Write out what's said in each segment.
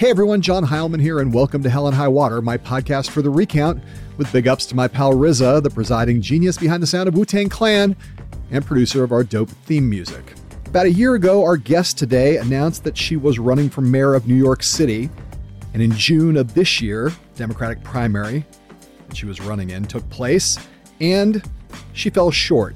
Hey everyone, John Heilemann here, and welcome to Hell and High Water, my podcast for the recount, with big ups to my pal RZA, the presiding genius behind the sound of Wu Tang Clan, and producer of our dope theme music. About a year ago, our guest today announced that she was running for mayor of New York City, and in June of this year, Democratic primary that she was running in took place, and she fell short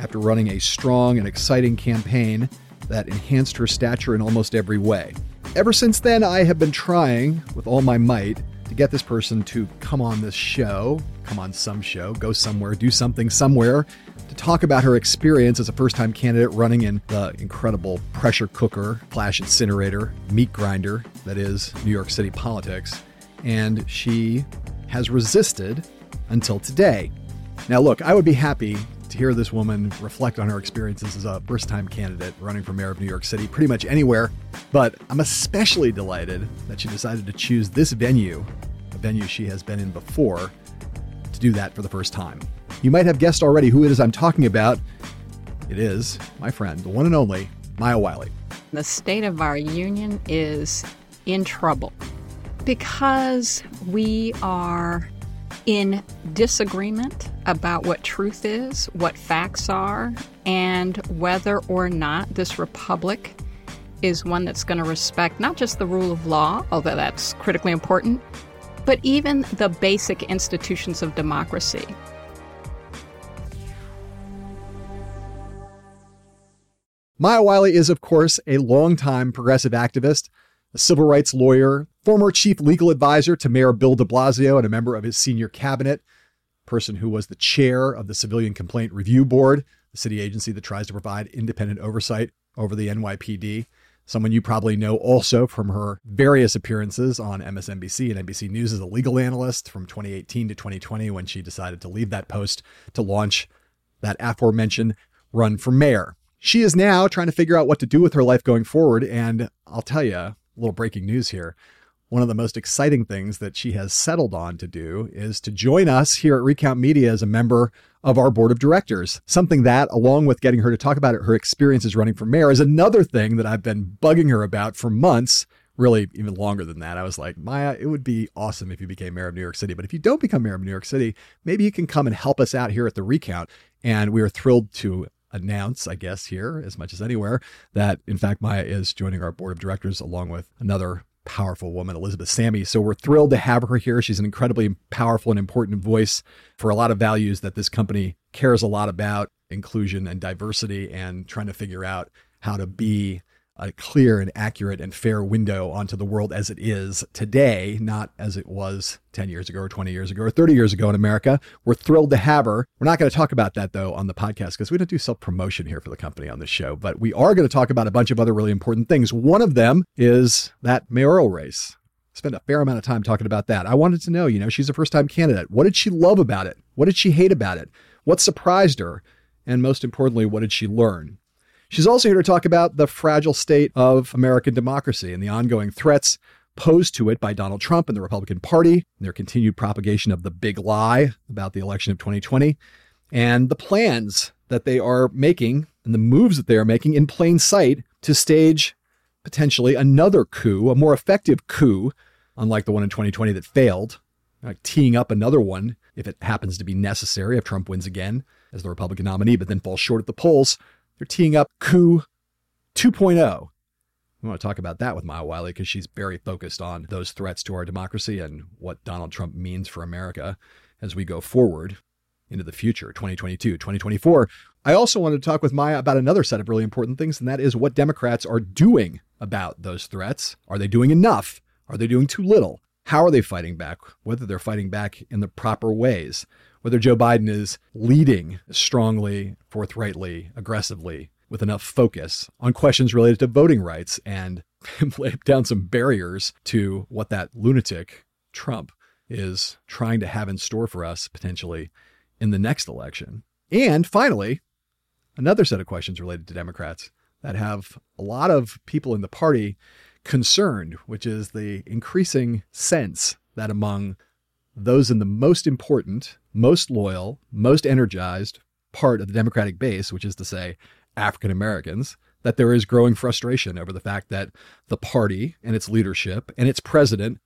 after running a strong and exciting campaign that enhanced her stature in almost every way. Ever since then, I have been trying with all my might to get this person to come on this show, come on some show, go somewhere, do something somewhere, to talk about her experience as a first time candidate running in the incredible pressure cooker, flash incinerator, meat grinder that is New York City politics. And she has resisted until today. Now, look, I would be happy to hear this woman reflect on her experiences as a first time candidate running for mayor of New York City pretty much anywhere. But I'm especially delighted that she decided to choose this venue, a venue she has been in before, to do that for the first time. You might have guessed already who it is I'm talking about. It is my friend, the one and only Maya Wiley. The state of our union is in trouble because we are in disagreement about what truth is, what facts are, and whether or not this republic is one that's going to respect not just the rule of law, although that's critically important, but even the basic institutions of democracy. Maya Wiley is, of course, a longtime progressive activist, a civil rights lawyer, former chief legal advisor to Mayor Bill de Blasio and a member of his senior cabinet, person who was the chair of the Civilian Complaint Review Board, the city agency that tries to provide independent oversight over the NYPD. Someone you probably know also from her various appearances on MSNBC and NBC News as a legal analyst from 2018 to 2020 when she decided to leave that post to launch that aforementioned run for mayor. She is now trying to figure out what to do with her life going forward. And I'll tell you, little breaking news here one of the most exciting things that she has settled on to do is to join us here at Recount Media as a member of our board of directors. Something that, along with getting her to talk about her experiences running for mayor, is another thing that I've been bugging her about for months. Really, even longer than that. I was like, Maya, it would be awesome if you became mayor of New York City. But if you don't become mayor of New York City, maybe you can come and help us out here at the recount. And we are thrilled to announce, I guess, here as much as anywhere, that in fact Maya is joining our board of directors along with another powerful woman, Elizabeth Sammy. So we're thrilled to have her here. She's an incredibly powerful and important voice for a lot of values that this company cares a lot about inclusion and diversity and trying to figure out how to be a clear and accurate and fair window onto the world as it is today, not as it was 10 years ago or 20 years ago or 30 years ago in America. We're thrilled to have her. We're not going to talk about that though on the podcast because we don't do self promotion here for the company on this show, but we are going to talk about a bunch of other really important things. One of them is that mayoral race. Spend a fair amount of time talking about that. I wanted to know, you know, she's a first time candidate. What did she love about it? What did she hate about it? What surprised her? And most importantly, what did she learn? She's also here to talk about the fragile state of American democracy and the ongoing threats posed to it by Donald Trump and the Republican Party, and their continued propagation of the big lie about the election of 2020, and the plans that they are making and the moves that they are making in plain sight to stage potentially another coup, a more effective coup, unlike the one in 2020 that failed, like teeing up another one if it happens to be necessary if Trump wins again as the Republican nominee, but then falls short at the polls they're teeing up coup 2.0. We want to talk about that with Maya Wiley because she's very focused on those threats to our democracy and what Donald Trump means for America as we go forward into the future, 2022, 2024. I also wanted to talk with Maya about another set of really important things, and that is what Democrats are doing about those threats. Are they doing enough? Are they doing too little? How are they fighting back? Whether they're fighting back in the proper ways whether Joe Biden is leading strongly, forthrightly, aggressively, with enough focus on questions related to voting rights and lay down some barriers to what that lunatic Trump is trying to have in store for us potentially in the next election. And finally, another set of questions related to Democrats that have a lot of people in the party concerned, which is the increasing sense that among those in the most important, most loyal, most energized part of the Democratic base, which is to say, African Americans, that there is growing frustration over the fact that the party and its leadership and its president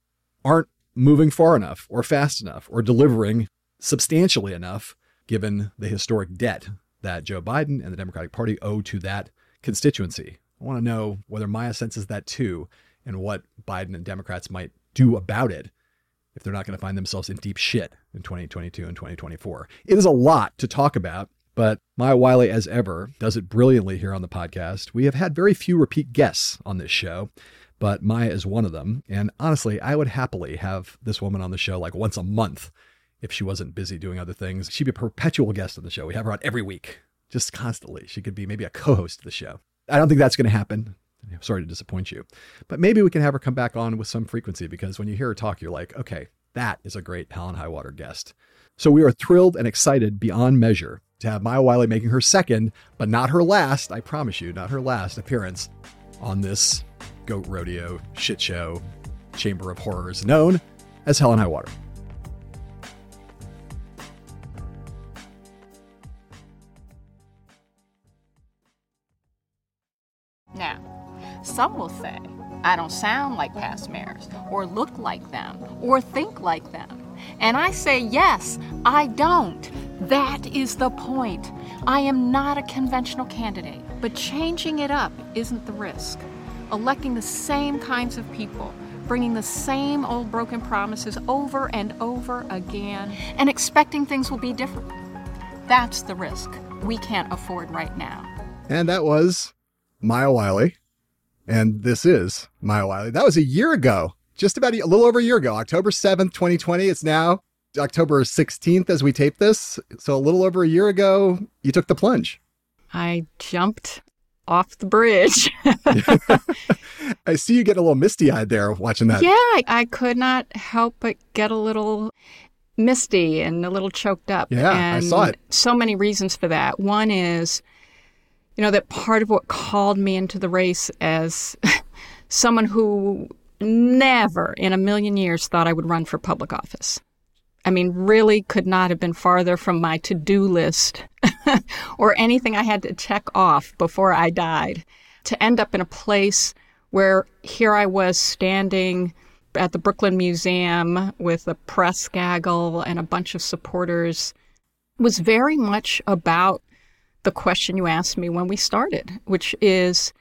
aren't moving far enough or fast enough or delivering substantially enough given the historic debt that Joe Biden and the Democratic Party owe to that constituency. I want to know whether Maya senses that too and what Biden and Democrats might do about it if they're not going to find themselves in deep shit in 2022 and 2024. It is a lot to talk about, but Maya Wiley, as ever, does it brilliantly here on the podcast. We have had very few repeat guests on this show, but Maya is one of them. And honestly, I would happily have this woman on the show like once a month if she wasn't busy doing other things. She'd be a perpetual guest on the show. We have her on every week, just constantly. She could be maybe a co host of the show. I don't think that's going to happen. Sorry to disappoint you. But maybe we can have her come back on with some frequency because when you hear her talk, you're like, okay, that is a great Hell and High Water guest. So we are thrilled and excited beyond measure to have Maya Wiley making her second, but not her last, I promise you, not her last appearance on this goat rodeo shit show chamber of horrors known as Hell and High Water. Now, some will say, I don't sound like past mayors, or look like them, or think like them. And I say, yes, I don't. That is the point. I am not a conventional candidate, but changing it up isn't the risk. Electing the same kinds of people, bringing the same old broken promises over and over again, and expecting things will be different. That's the risk we can't afford right now. And that was Maya Wiley. And this is Maya Wiley. That was a year ago, just about a, a little over a year ago, October 7th, 2020. It's now October 16th as we tape this. So a little over a year ago, you took the plunge. I jumped off the bridge. I see you getting a little misty eyed there watching that. Yeah, I could not help but get a little misty and a little choked up. Yeah, and I saw it. So many reasons for that. One is, you know, that part of what called me into the race as someone who never in a million years thought I would run for public office. I mean, really could not have been farther from my to do list or anything I had to check off before I died to end up in a place where here I was standing at the Brooklyn Museum with a press gaggle and a bunch of supporters was very much about the question you asked me when we started, which is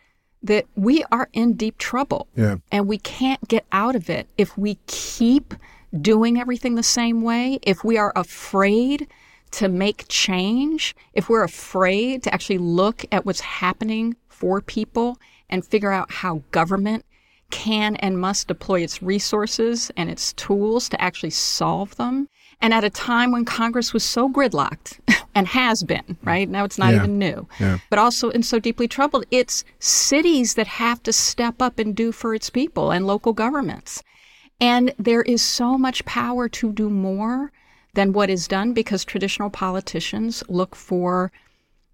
that we are in deep trouble Yeah. and we can't get out of it if we keep doing everything the same way, if we are afraid to make change, if we're afraid to actually look at what's happening for people and figure out how government can and must deploy its resources and its tools to actually solve them. And at a time when Congress was so gridlocked and has been, right? Now it's not Yeah. even new, Yeah. but also and so deeply troubled. It's cities that have to step up and do for its people and local governments. And there is so much power to do more than what is done because traditional politicians look for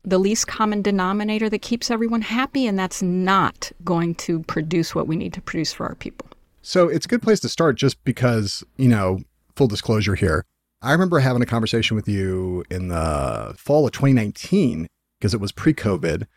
the least common denominator that keeps everyone happy, and that's not going to produce what we need to produce for our people. So it's a good place to start just because, you know, full disclosure here. I remember having a conversation with you in the fall of 2019 because it was pre-COVID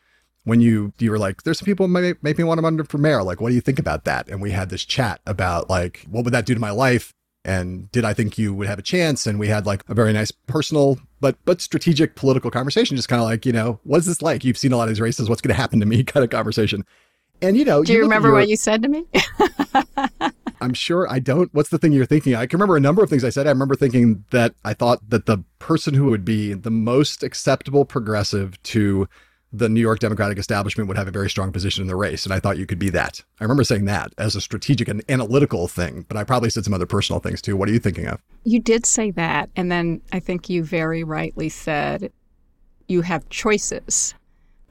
when you you were like, "There's some people make, make me want to run for mayor. Like, what do you think about that?" And we had this chat about like, what would that do to my life? And did I think you would have a chance? And we had like a very nice personal but but strategic political conversation, just kind of like, you know, what's this like? You've seen a lot of these races. What's going to happen to me? Kind of conversation. And you know, Do you, at remember your- what you said to me? I'm sure I don't. What's the thing you're thinking? I can remember a number of things I said. I remember thinking that I thought that the person who would be the most acceptable progressive to the New York Democratic establishment would have a very strong position in the race. And I thought you could be that. I remember saying that as a strategic and analytical thing, but I probably said some other personal things too. What are you thinking of? You did say that. And then I think you very rightly said you have choices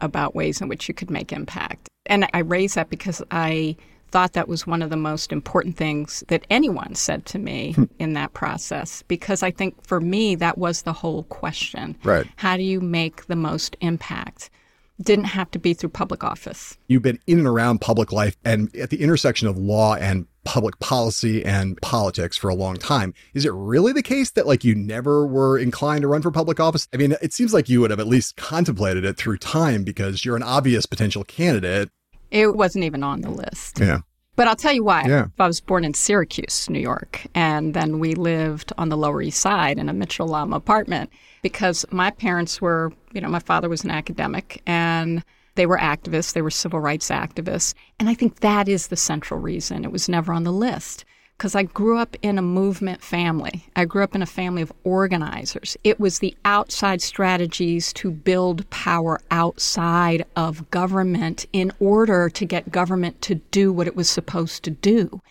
about ways in which you could make impact. And I raise that because I thought that was one of the most important things that anyone said to me hmm. in that process. Because I think for me, that was the whole question. Right. How do you make the most impact? Didn't have to be through public office. You've been in and around public life and at the intersection of law and public policy and politics for a long time. Is it really the case that like you never were inclined to run for public office? I mean, it seems like you would have at least contemplated it through time because you're an obvious potential candidate. It wasn't even on the list. Yeah. But I'll tell you why. Yeah. I was born in Syracuse, New York, and then we lived on the Lower East Side in a Mitchell Lama apartment because my parents were, you know, my father was an academic and they were activists, they were civil rights activists. And I think that is the central reason it was never on the list. Because I grew up in a movement family. I grew up in a family of organizers. It was the outside strategies to build power outside of government in order to get government to do what it was supposed to do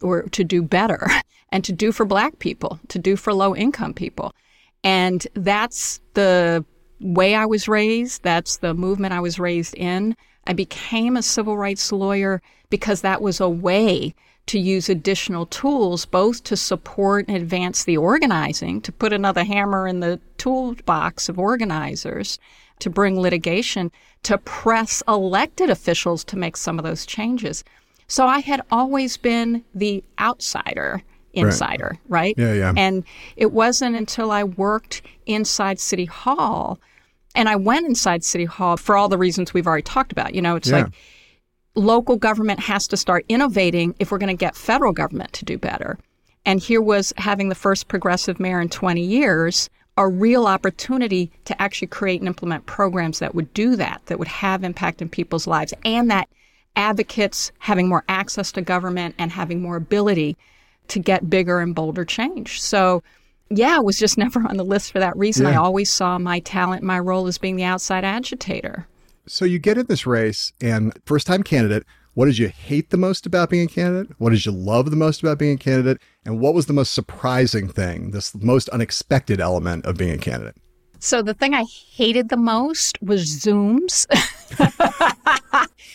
or to do better and to do for black people, to do for low income people. And that's the way I was raised. That's the movement I was raised in. I became a civil rights lawyer because that was a way to use additional tools, both to support and advance the organizing, to put another hammer in the toolbox of organizers, to bring litigation, to press elected officials to make some of those changes. So I had always been the outsider insider, right? Yeah, yeah. And it wasn't until I worked inside City Hall and I went inside City Hall for all the reasons we've already talked about. You know, it's Yeah. like local government has to start innovating if we're going to get federal government to do better. And here was having the first progressive mayor in 20 years a real opportunity to actually create and implement programs that would do that, that would have impact in people's lives, and that advocates having more access to government and having more ability to get bigger and bolder change. So, yeah, it was just never on the list for that reason. I always saw my talent, my role as being the outside agitator. So you get in this race and first time candidate. What did you hate the most about being a candidate? What did you love the most about being a candidate? And what was the most surprising thing, this most unexpected element of being a candidate? So the thing I hated the most was Zooms.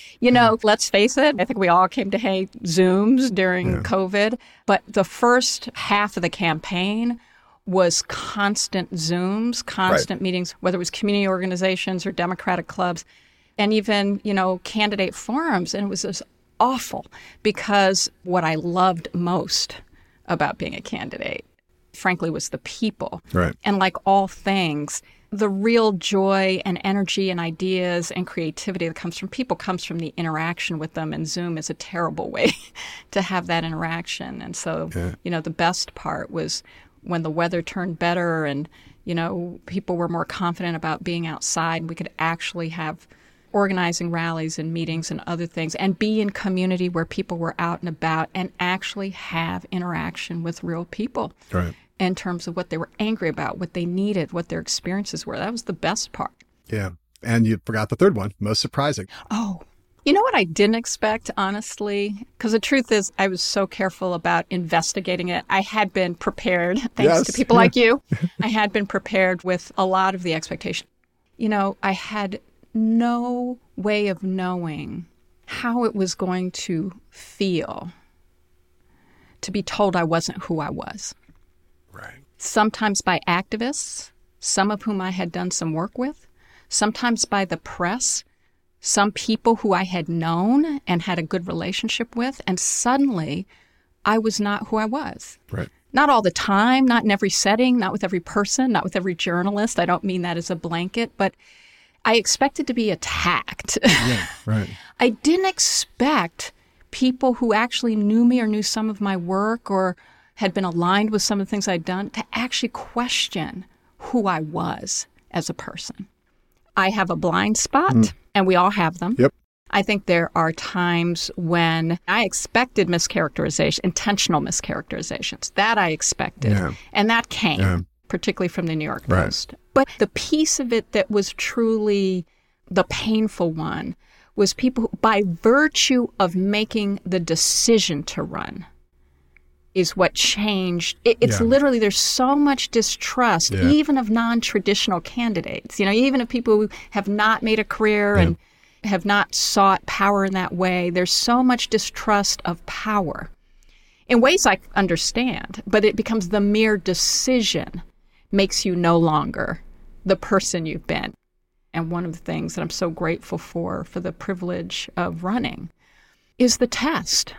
you know, let's face it, I think we all came to hate Zooms during COVID. But the first half of the campaign was constant Zooms, constant meetings, whether it was community organizations or Democratic clubs, and even, you know, candidate forums. And it was just awful because what I loved most about being a candidate, frankly, was the people. Right. And like all things, the real joy and energy and ideas and creativity that comes from people comes from the interaction with them. And Zoom is a terrible way to have that interaction. And so, you know, the best part was when the weather turned better and, you know, people were more confident about being outside. We could actually have organizing rallies and meetings and other things and be in community where people were out and about and actually have interaction with real people Right. in terms of what they were angry about, what they needed, what their experiences were. That was the best part. Yeah. And you forgot the third one, most surprising. Oh, you know what I didn't expect, honestly? Because the truth is, I was so careful about investigating it. I had been prepared, thanks Yes. to people like you. I had been prepared with a lot of the expectation. You know, I had no way of knowing how it was going to feel to be told I wasn't who I was. Right. sometimes by activists, some of whom I had done some work with, sometimes by the press, some people who I had known and had a good relationship with, and suddenly I was not who I was. Right. Not all the time, not in every setting, not with every person, not with every journalist. I don't mean that as a blanket, but I expected to be attacked. Yeah. Right. I didn't expect people who actually knew me or knew some of my work or had been aligned with some of the things I'd done to actually question who I was as a person. I have a blind spot, mm. and we all have them. Yep. I think there are times when I expected mischaracterization, intentional mischaracterizations. That I expected. Yeah. And that came, Yeah. particularly from the New York Right. Post. But the piece of it that was truly the painful one was people who, by virtue of making the decision to run, is what changed. It, it's Yeah. literally there's so much distrust, Yeah. even of non-traditional candidates. You know, even of people who have not made a career and have not sought power in that way. There's so much distrust of power in ways I understand, but it becomes the mere decision makes you no longer the person you've been. And one of the things that I'm so grateful for, for the privilege of running, is the test.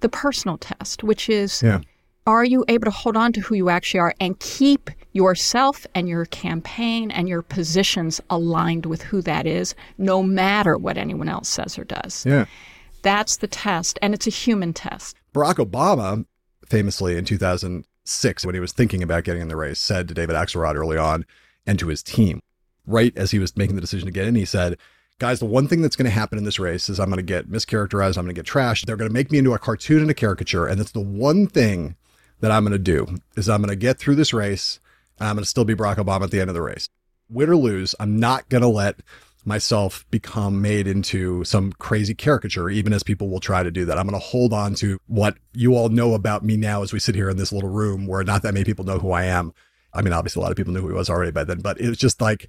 The personal test, which is yeah. are you able to hold on to who you actually are and keep yourself and your campaign and your positions aligned with who that is, no matter what anyone else says or does? Yeah. That's the test, and it's a human test. Barack Obama famously in 2006, when he was thinking about getting in the race, said to David Axelrod early on and to his team, right as he was making the decision to get in, he said, Guys, the one thing that's going to happen in this race is I'm going to get mischaracterized. I'm going to get trashed. They're going to make me into a cartoon and a caricature. And that's the one thing that I'm going to do is I'm going to get through this race and I'm going to still be Barack Obama at the end of the race. Win or lose, I'm not going to let myself become made into some crazy caricature, even as people will try to do that. I'm going to hold on to what you all know about me now as we sit here in this little room where not that many people know who I am. I mean, obviously, a lot of people knew who he was already by then, but it was just like,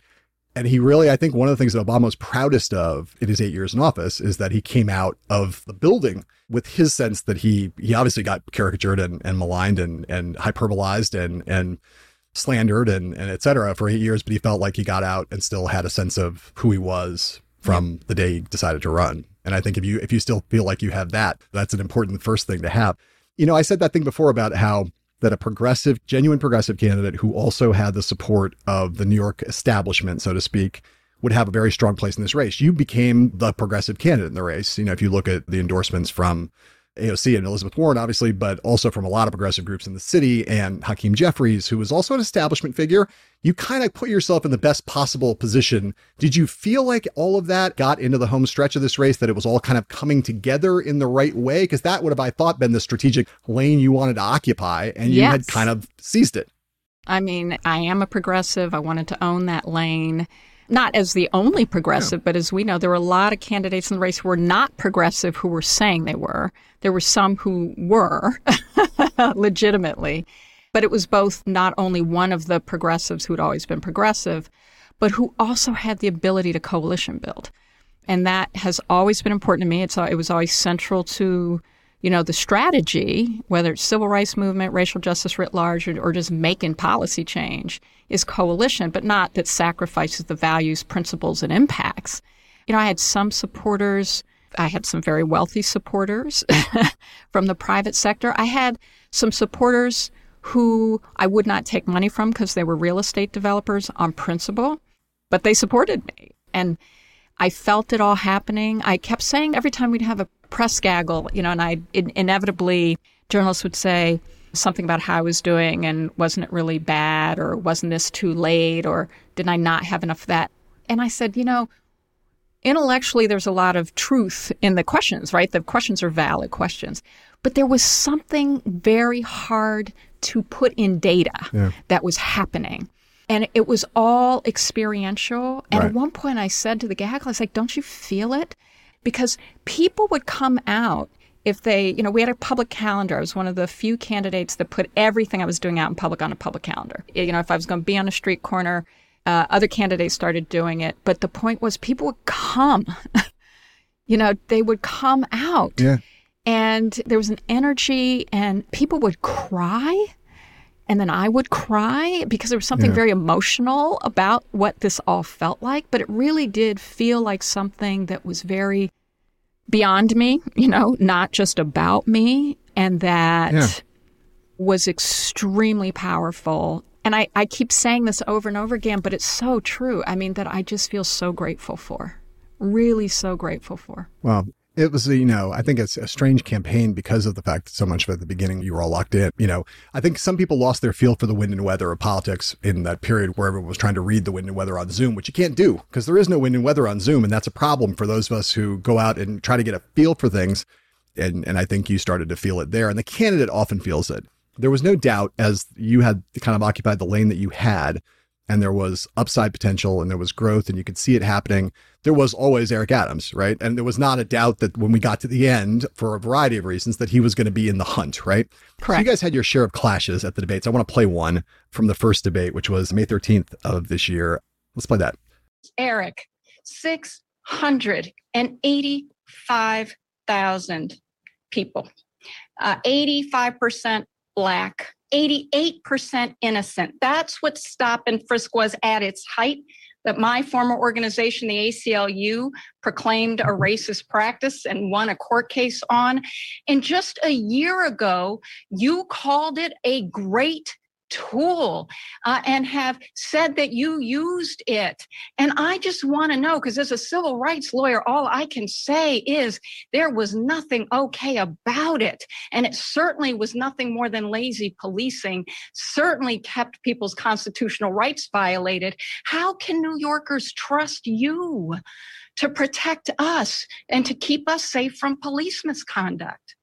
and he really, I think one of the things that Obama was proudest of in his eight years in office is that he came out of the building with his sense that he, he obviously got caricatured and, and maligned and, and hyperbolized and, and, slandered and, and et cetera for eight years, but he felt like he got out and still had a sense of who he was from the day he decided to run. And I think if you if you still feel like you have that, that's an important first thing to have. You know, I said that thing before about how that a progressive, genuine progressive candidate who also had the support of the New York establishment, so to speak, would have a very strong place in this race. You became the progressive candidate in the race. You know, if you look at the endorsements from AOC and Elizabeth Warren, obviously, but also from a lot of progressive groups in the city and Hakeem Jeffries, who was also an establishment figure. You kind of put yourself in the best possible position. Did you feel like all of that got into the home stretch of this race, that it was all kind of coming together in the right way? Because that would have, I thought, been the strategic lane you wanted to occupy, and you yes. had kind of seized it. I mean, I am a progressive. I wanted to own that lane not as the only progressive, but as we know, there were a lot of candidates in the race who were not progressive who were saying they were. There were some who were legitimately. But it was both not only one of the progressives who had always been progressive, but who also had the ability to coalition build. And that has always been important to me. It's, it was always central to you know, the strategy, whether it's civil rights movement, racial justice writ large, or, or, just making policy change, is coalition, but not that sacrifices the values, principles, and impacts. You know, I had some supporters. I had some very wealthy supporters from the private sector. I had some supporters who I would not take money from because they were real estate developers on principle, but they supported me. And I felt it all happening. I kept saying every time we'd have a press gaggle, you know, and I in, inevitably journalists would say something about how I was doing and wasn't it really bad or wasn't this too late or did I not have enough of that? And I said, you know, intellectually there's a lot of truth in the questions, right? The questions are valid questions. But there was something very hard to put in data yeah. that was happening. And it was all experiential. And right. at one point I said to the gaggle, I was like, don't you feel it? Because people would come out if they, you know, we had a public calendar. I was one of the few candidates that put everything I was doing out in public on a public calendar. You know, if I was going to be on a street corner, uh, other candidates started doing it. But the point was, people would come. you know, they would come out. Yeah. And there was an energy, and people would cry. And then I would cry because there was something yeah. very emotional about what this all felt like. But it really did feel like something that was very beyond me, you know, not just about me, and that yeah. was extremely powerful. And I, I keep saying this over and over again, but it's so true. I mean, that I just feel so grateful for. Really so grateful for. Well, it was, you know, I think it's a strange campaign because of the fact that so much of at the beginning you were all locked in. You know, I think some people lost their feel for the wind and weather of politics in that period where everyone was trying to read the wind and weather on Zoom, which you can't do because there is no wind and weather on Zoom. And that's a problem for those of us who go out and try to get a feel for things. And, and I think you started to feel it there. And the candidate often feels it. There was no doubt as you had kind of occupied the lane that you had and there was upside potential and there was growth and you could see it happening. There was always Eric Adams, right? And there was not a doubt that when we got to the end, for a variety of reasons, that he was going to be in the hunt, right? Correct. So you guys had your share of clashes at the debates. I want to play one from the first debate, which was May 13th of this year. Let's play that. Eric, 685,000 people, uh, 85% Black, 88% innocent. That's what stop and frisk was at its height. that my former organization, the ACLU, proclaimed a racist practice and won a court case on. And just a year ago, you called it a great tool uh, and have said that you used it. And I just want to know because as a civil rights lawyer, all I can say is there was nothing okay about it. And it certainly was nothing more than lazy policing, certainly kept people's constitutional rights violated. How can New Yorkers trust you? To protect us and to keep us safe from police misconduct.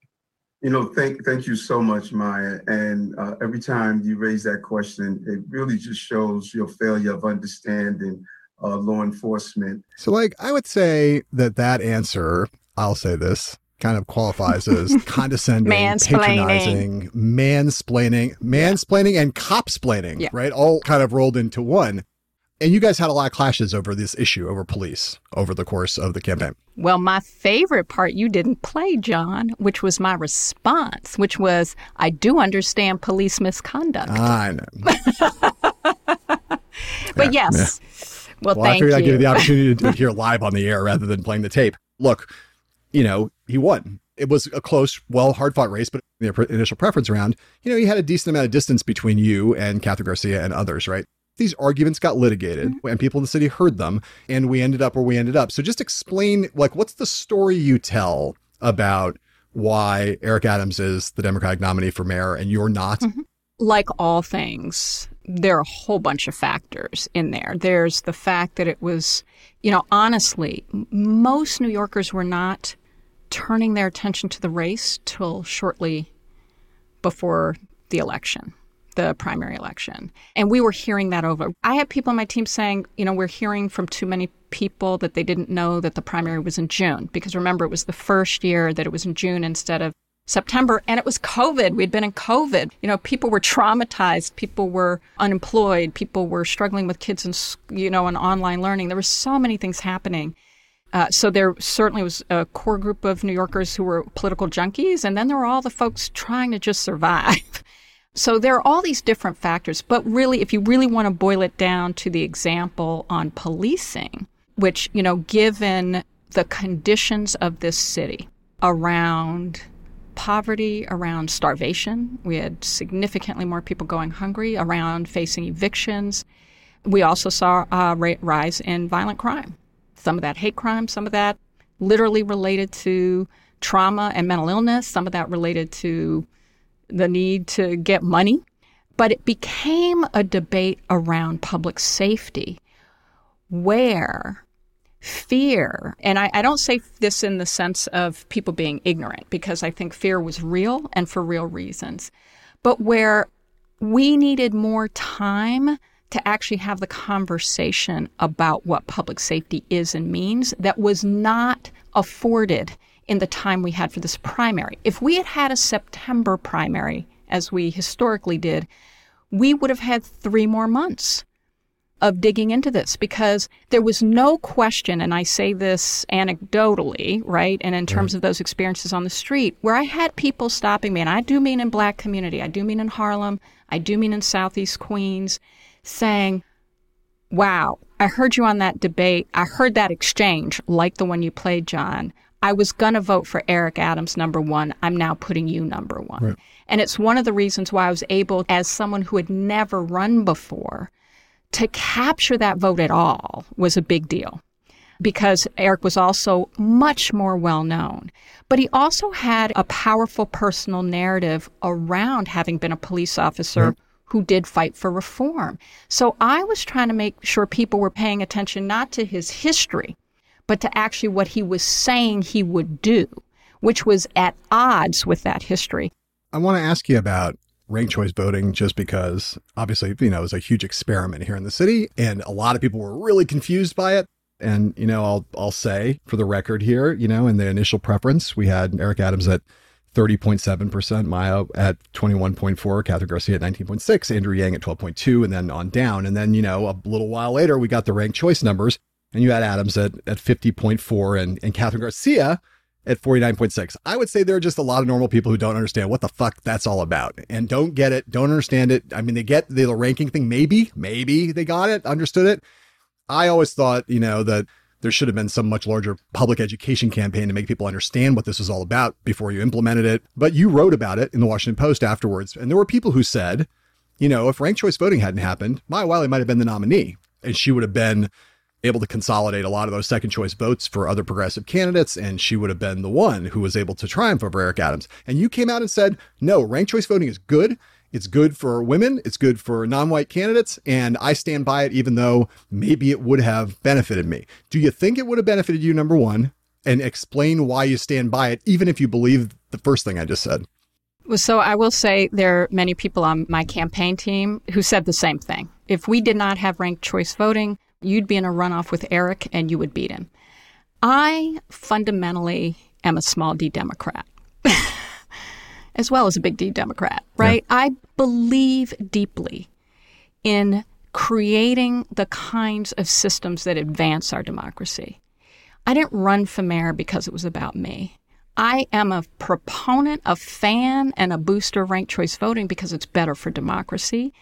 You know, thank thank you so much, Maya. And uh, every time you raise that question, it really just shows your failure of understanding uh, law enforcement. So, like, I would say that that answer, I'll say this, kind of qualifies as condescending, patronizing, mansplaining, mansplaining, yeah. and copsplaining, yeah. right? All kind of rolled into one. And you guys had a lot of clashes over this issue, over police, over the course of the campaign. Well, my favorite part you didn't play, John, which was my response, which was, I do understand police misconduct. Ah, I know. but yeah, yes. Yeah. Well, well, I figured I'd give you the opportunity to hear live on the air rather than playing the tape. Look, you know, he won. It was a close, well, hard fought race, but the initial preference round, you know, he had a decent amount of distance between you and Kathryn Garcia and others, right? These arguments got litigated mm-hmm. and people in the city heard them and we ended up where we ended up. So just explain like what's the story you tell about why Eric Adams is the Democratic nominee for mayor and you're not? Mm-hmm. Like all things, there are a whole bunch of factors in there. There's the fact that it was, you know, honestly, most New Yorkers were not turning their attention to the race till shortly before the election the primary election. And we were hearing that over. I had people on my team saying, you know, we're hearing from too many people that they didn't know that the primary was in June. Because remember, it was the first year that it was in June instead of September, and it was COVID. We'd been in COVID. You know, people were traumatized. People were unemployed. People were struggling with kids and, you know, and online learning. There were so many things happening. Uh, so there certainly was a core group of New Yorkers who were political junkies, and then there were all the folks trying to just survive. So there are all these different factors, but really, if you really want to boil it down to the example on policing, which, you know, given the conditions of this city around poverty, around starvation, we had significantly more people going hungry, around facing evictions. We also saw a rise in violent crime. Some of that hate crime, some of that literally related to trauma and mental illness, some of that related to the need to get money, but it became a debate around public safety where fear, and I, I, don't say this in the sense of people being ignorant, because I think fear was real and for real reasons, but where we needed more time to actually have the conversation about what public safety is and means that was not afforded in the time we had for this primary. If we had had a September primary, as we historically did, we would have had three more months of digging into this because there was no question, and I say this anecdotally, right? And in mm-hmm. terms of those experiences on the street, where I had people stopping me, and I do mean in black community, I do mean in Harlem, I do mean in Southeast Queens, saying, Wow, I heard you on that debate. I heard that exchange, like the one you played, John. I was going to vote for Eric Adams number one. I'm now putting you number one. Right. And it's one of the reasons why I was able, as someone who had never run before, to capture that vote at all was a big deal because Eric was also much more well known. But he also had a powerful personal narrative around having been a police officer. Who did fight for reform. So I was trying to make sure people were paying attention not to his history, but to actually what he was saying he would do, which was at odds with that history. I want to ask you about ranked choice voting just because obviously, you know, it was a huge experiment here in the city and a lot of people were really confused by it. And, you know, I'll I'll say for the record here, you know, in the initial preference, we had Eric Adams at 30.7%, Maya at 21.4, Kathryn Garcia at 19.6, Andrew Yang at 12.2, and then on down. And then, you know, a little while later, we got the ranked choice numbers and you had Adams at, at 50.4 and, and Kathryn Garcia at 49.6. I would say there are just a lot of normal people who don't understand what the fuck that's all about and don't get it, don't understand it. I mean, they get the ranking thing, maybe, maybe they got it, understood it. I always thought, you know, that there should have been some much larger public education campaign to make people understand what this was all about before you implemented it. But you wrote about it in the Washington Post afterwards. And there were people who said, you know, if ranked choice voting hadn't happened, Maya Wiley might have been the nominee and she would have been able to consolidate a lot of those second choice votes for other progressive candidates. And she would have been the one who was able to triumph over Eric Adams. And you came out and said, no, ranked choice voting is good. It's good for women. It's good for non white candidates. And I stand by it, even though maybe it would have benefited me. Do you think it would have benefited you, number one? And explain why you stand by it, even if you believe the first thing I just said. So I will say there are many people on my campaign team who said the same thing. If we did not have ranked choice voting, you'd be in a runoff with Eric and you would beat him. I fundamentally am a small d Democrat. as well as a big D Democrat, right? Yeah. I believe deeply in creating the kinds of systems that advance our democracy. I didn't run for mayor because it was about me. I am a proponent, a fan, and a booster of ranked choice voting because it's better for democracy.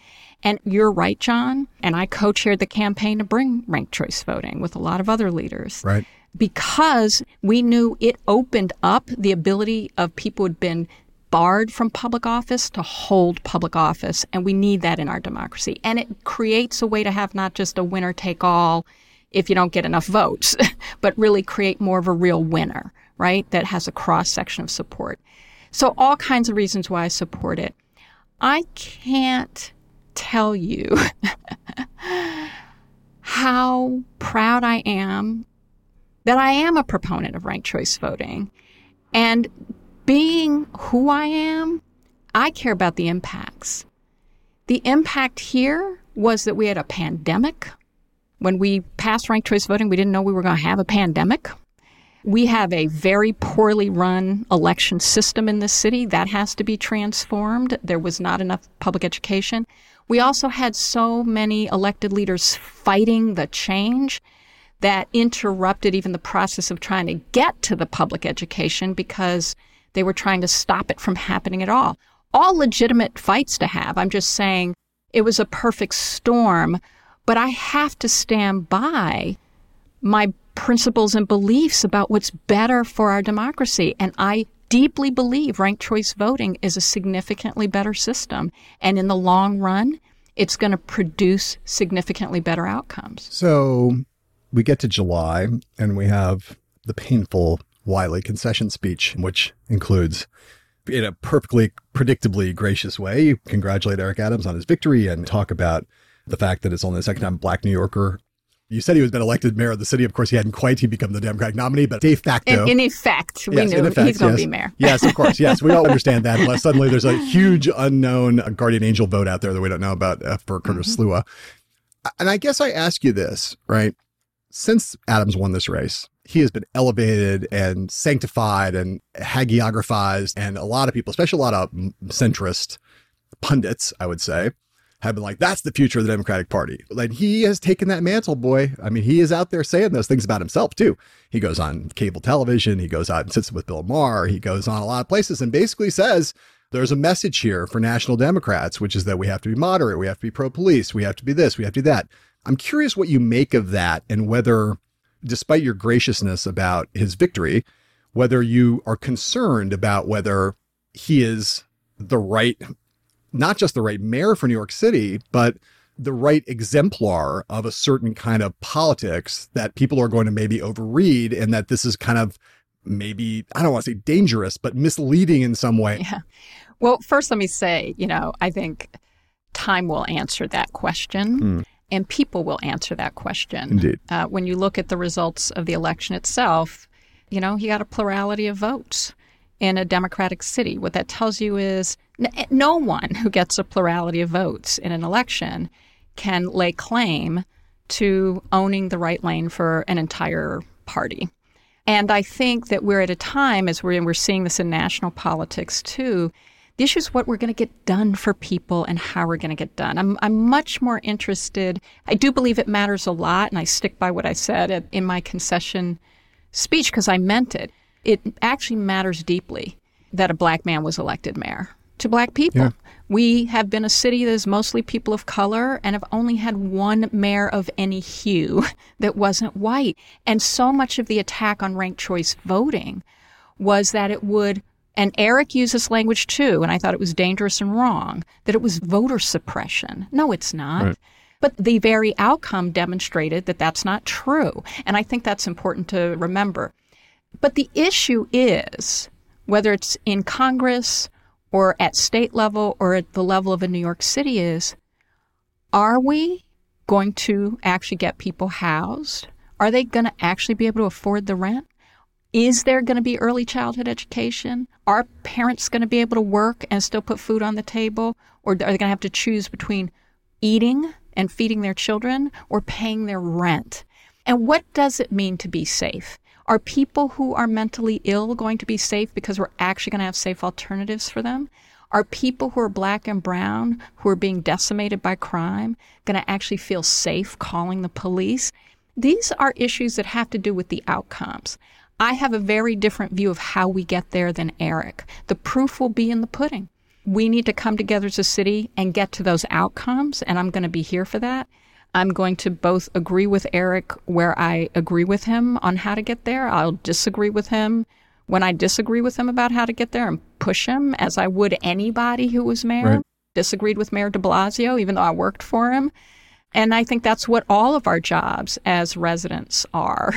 And you're right, John. And I co chaired the campaign to bring ranked choice voting with a lot of other leaders. Right. Because we knew it opened up the ability of people who'd been barred from public office to hold public office. And we need that in our democracy. And it creates a way to have not just a winner take all if you don't get enough votes, but really create more of a real winner, right? That has a cross section of support. So, all kinds of reasons why I support it. I can't tell you how proud I am that I am a proponent of ranked choice voting and being who I am, I care about the impacts. The impact here was that we had a pandemic. When we passed ranked choice voting, we didn't know we were going to have a pandemic. We have a very poorly run election system in this city that has to be transformed. There was not enough public education. We also had so many elected leaders fighting the change that interrupted even the process of trying to get to the public education because they were trying to stop it from happening at all. All legitimate fights to have. I'm just saying it was a perfect storm, but I have to stand by my principles and beliefs about what's better for our democracy. And I deeply believe ranked choice voting is a significantly better system. And in the long run, it's going to produce significantly better outcomes. So we get to July and we have the painful Wiley concession speech, which includes in a perfectly predictably gracious way, congratulate Eric Adams on his victory and talk about the fact that it's only the second time a Black New Yorker. You said he was been elected mayor of the city. Of course, he hadn't quite he become the Democratic nominee, but de facto, in, in effect, we yes, knew effect, he's going to yes. be mayor. yes, of course. Yes, we all understand that. Unless suddenly there's a huge unknown guardian angel vote out there that we don't know about uh, for Curtis mm-hmm. Sliwa. And I guess I ask you this, right? Since Adams won this race, he has been elevated and sanctified and hagiographized. And a lot of people, especially a lot of centrist pundits, I would say, have been like, that's the future of the Democratic Party. Like he has taken that mantle, boy. I mean, he is out there saying those things about himself, too. He goes on cable television, he goes out and sits with Bill Maher, he goes on a lot of places and basically says, there's a message here for national Democrats, which is that we have to be moderate, we have to be pro police, we have to be this, we have to do that. I'm curious what you make of that and whether despite your graciousness about his victory, whether you are concerned about whether he is the right, not just the right mayor for New York City, but the right exemplar of a certain kind of politics that people are going to maybe overread and that this is kind of maybe, I don't want to say dangerous, but misleading in some way. Yeah. Well, first, let me say, you know, I think time will answer that question. Mm. And people will answer that question. Indeed. Uh, when you look at the results of the election itself, you know, he got a plurality of votes in a democratic city. What that tells you is Eh, no one who gets a plurality of votes in an election can lay claim to owning the right lane for an entire party. And I think that we're at a time, as we're, we're seeing this in national politics too, the issue is what we're going to get done for people and how we're going to get done. I'm, I'm much more interested. I do believe it matters a lot, and I stick by what I said in my concession speech because I meant it. It actually matters deeply that a black man was elected mayor to black people. Yeah. We have been a city that is mostly people of color and have only had one mayor of any hue that wasn't white. And so much of the attack on ranked choice voting was that it would, and Eric used this language too, and I thought it was dangerous and wrong, that it was voter suppression. No, it's not. Right. But the very outcome demonstrated that that's not true. And I think that's important to remember. But the issue is whether it's in Congress or at state level or at the level of a New York City is are we going to actually get people housed? Are they going to actually be able to afford the rent? Is there going to be early childhood education? Are parents going to be able to work and still put food on the table? Or are they going to have to choose between eating and feeding their children or paying their rent? And what does it mean to be safe? Are people who are mentally ill going to be safe because we're actually going to have safe alternatives for them? Are people who are black and brown who are being decimated by crime going to actually feel safe calling the police? These are issues that have to do with the outcomes. I have a very different view of how we get there than Eric. The proof will be in the pudding. We need to come together as a city and get to those outcomes, and I'm going to be here for that. I'm going to both agree with Eric where I agree with him on how to get there. I'll disagree with him when I disagree with him about how to get there and push him as I would anybody who was mayor. Right. Disagreed with Mayor de Blasio, even though I worked for him. And I think that's what all of our jobs as residents are,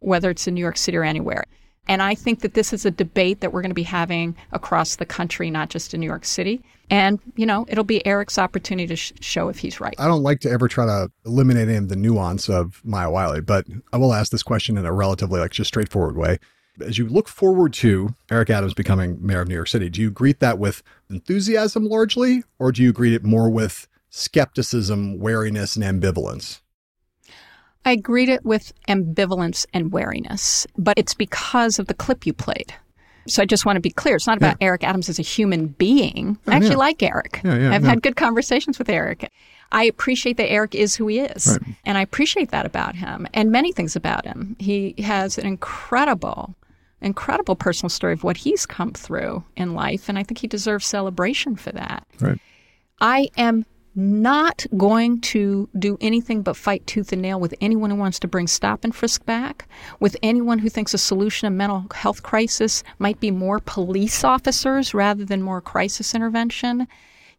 whether it's in New York City or anywhere. And I think that this is a debate that we're going to be having across the country, not just in New York City. And, you know, it'll be Eric's opportunity to sh- show if he's right. I don't like to ever try to eliminate any of the nuance of Maya Wiley, but I will ask this question in a relatively, like, just straightforward way. As you look forward to Eric Adams becoming mayor of New York City, do you greet that with enthusiasm largely, or do you greet it more with skepticism, wariness, and ambivalence? I greet it with ambivalence and wariness, but it's because of the clip you played. So I just want to be clear. It's not about yeah. Eric Adams as a human being. I actually yeah. like Eric. Yeah, I've had good conversations with Eric. I appreciate that Eric is who he is. Right. And I appreciate that about him and many things about him. He has an incredible, incredible personal story of what he's come through in life. And I think he deserves celebration for that. Right. I am not going to do anything but fight tooth and nail with anyone who wants to bring stop and frisk back, with anyone who thinks a solution to mental health crisis might be more police officers rather than more crisis intervention.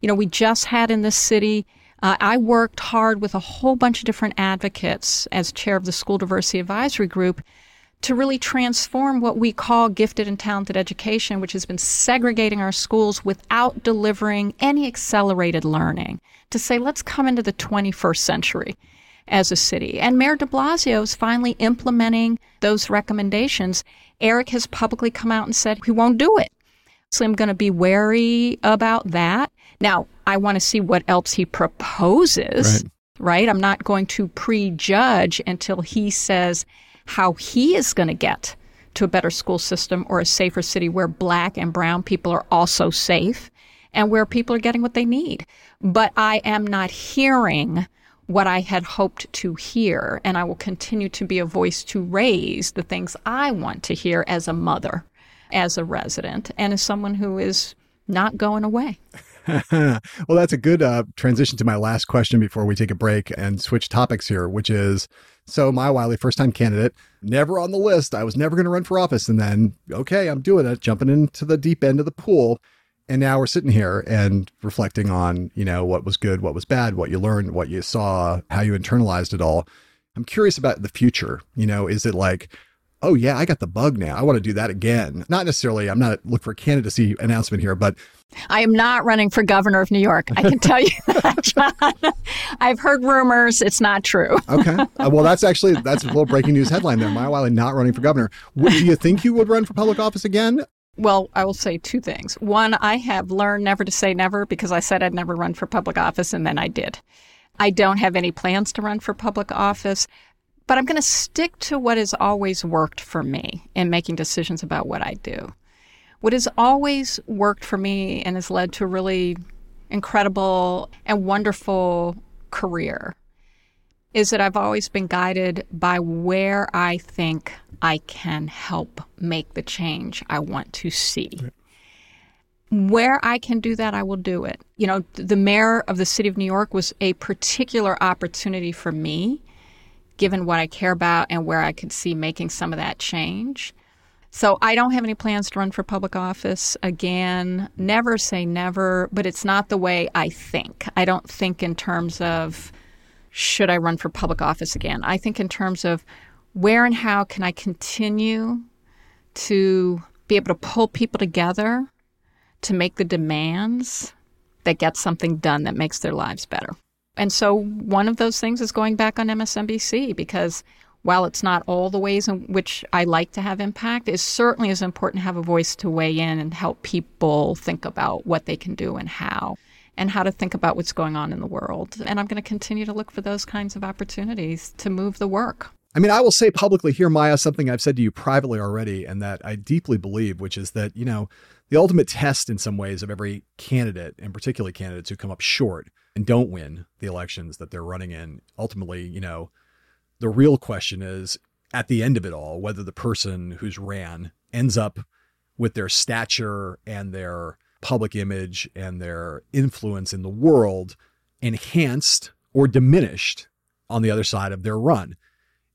You know, we just had in this city. Uh, I worked hard with a whole bunch of different advocates as chair of the School Diversity Advisory Group to really transform what we call gifted and talented education, which has been segregating our schools without delivering any accelerated learning, to say, let's come into the 21st century as a city. And Mayor de Blasio is finally implementing those recommendations. Eric has publicly come out and said he won't do it. So I'm going to be wary about that. Now, I want to see what else he proposes, right? right? I'm not going to prejudge until he says, how he is going to get to a better school system or a safer city where black and brown people are also safe and where people are getting what they need. But I am not hearing what I had hoped to hear, and I will continue to be a voice to raise the things I want to hear as a mother, as a resident, and as someone who is not going away. well, that's a good uh, transition to my last question before we take a break and switch topics here, which is so Maya Wiley, first time candidate, never on the list. I was never going to run for office. And then, okay, I'm doing it, jumping into the deep end of the pool. And now we're sitting here and reflecting on, you know, what was good, what was bad, what you learned, what you saw, how you internalized it all. I'm curious about the future. You know, is it like, oh yeah, I got the bug now. I want to do that again. Not necessarily, I'm not looking for a candidacy announcement here, but I am not running for governor of New York. I can tell you that, John. I've heard rumors. It's not true. okay. Uh, well, that's actually that's a little breaking news headline there. Maya Wiley not running for governor. do you think you would run for public office again? Well, I will say two things. One, I have learned never to say never because I said I'd never run for public office and then I did. I don't have any plans to run for public office. But I'm going to stick to what has always worked for me in making decisions about what I do. What has always worked for me and has led to a really incredible and wonderful career is that I've always been guided by where I think I can help make the change I want to see. where I can do that, I will do it. You know, the mayor of the city of New York was a particular opportunity for me, given what I care about and where I could see making some of that change. So I don't have any plans to run for public office again. Never say never, but it's not the way I think. I don't think in terms of should I run for public office again. I think in terms of where and how can I continue to be able to pull people together to make the demands that get something done that makes their lives better. And so one of those things is going back on MSNBC because while it's not all the ways in which I like to have impact, it certainly is important to have a voice to weigh in and help people think about what they can do and how, and how to think about what's going on in the world. And I'm going to continue to look for those kinds of opportunities to move the work. I mean, I will say publicly here, Maya, something I've said to you privately already, and that I deeply believe, which is that, you know, the ultimate test in some ways of every candidate, and particularly candidates who come up short and don't win the elections that they're running in, ultimately, you know, the real question is at the end of it all, whether the person who's ran ends up with their stature and their public image and their influence in the world enhanced or diminished on the other side of their run.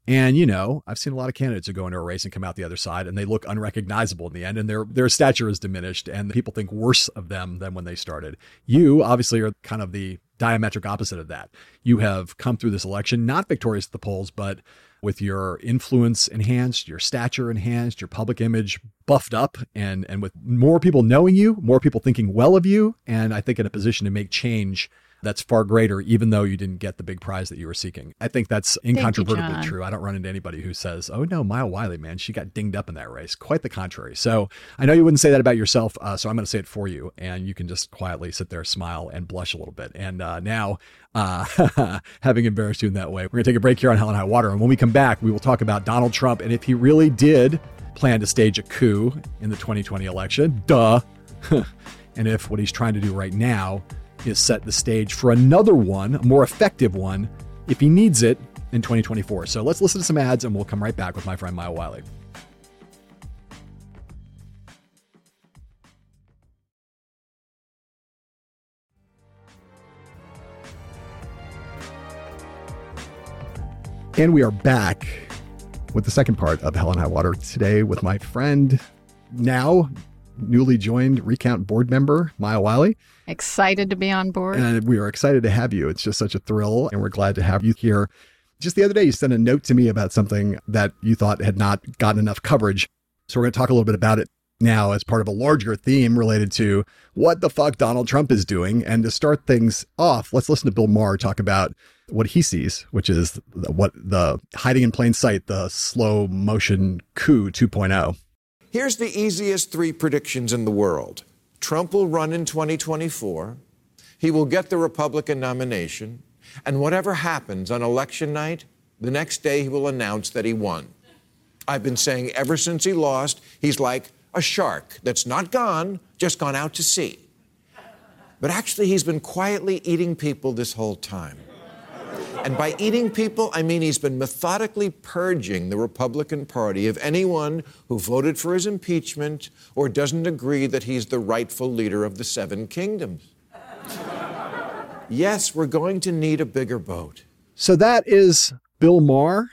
And you know, I've seen a lot of candidates who go into a race and come out the other side, and they look unrecognizable in the end, and their their stature is diminished, and people think worse of them than when they started. You obviously are kind of the diametric opposite of that. You have come through this election not victorious at the polls, but with your influence enhanced, your stature enhanced, your public image buffed up, and and with more people knowing you, more people thinking well of you, and I think in a position to make change that's far greater, even though you didn't get the big prize that you were seeking. I think that's incontrovertibly you, true. I don't run into anybody who says, oh no, Maya Wiley, man, she got dinged up in that race. Quite the contrary. So I know you wouldn't say that about yourself, uh, so I'm going to say it for you. And you can just quietly sit there, smile, and blush a little bit. And uh, now, uh, having embarrassed you in that way, we're going to take a break here on Hell and High Water. And when we come back, we will talk about Donald Trump and if he really did plan to stage a coup in the 2020 election. Duh. and if what he's trying to do right now is set the stage for another one, a more effective one, if he needs it in 2024. So let's listen to some ads and we'll come right back with my friend Maya Wiley. And we are back with the second part of Hell and High Water today with my friend, now newly joined Recount board member, Maya Wiley. Excited to be on board. And we are excited to have you. It's just such a thrill, and we're glad to have you here. Just the other day, you sent a note to me about something that you thought had not gotten enough coverage. So we're going to talk a little bit about it now as part of a larger theme related to what the fuck Donald Trump is doing. And to start things off, let's listen to Bill Maher talk about what he sees, which is what the hiding in plain sight, the slow motion coup 2.0. Here's the easiest three predictions in the world Trump will run in 2024, he will get the Republican nomination, and whatever happens on election night, the next day he will announce that he won. I've been saying ever since he lost, he's like a shark that's not gone, just gone out to sea. But actually, he's been quietly eating people this whole time. And by eating people, I mean he's been methodically purging the Republican Party of anyone who voted for his impeachment or doesn't agree that he's the rightful leader of the seven kingdoms. yes, we're going to need a bigger boat. So that is Bill Maher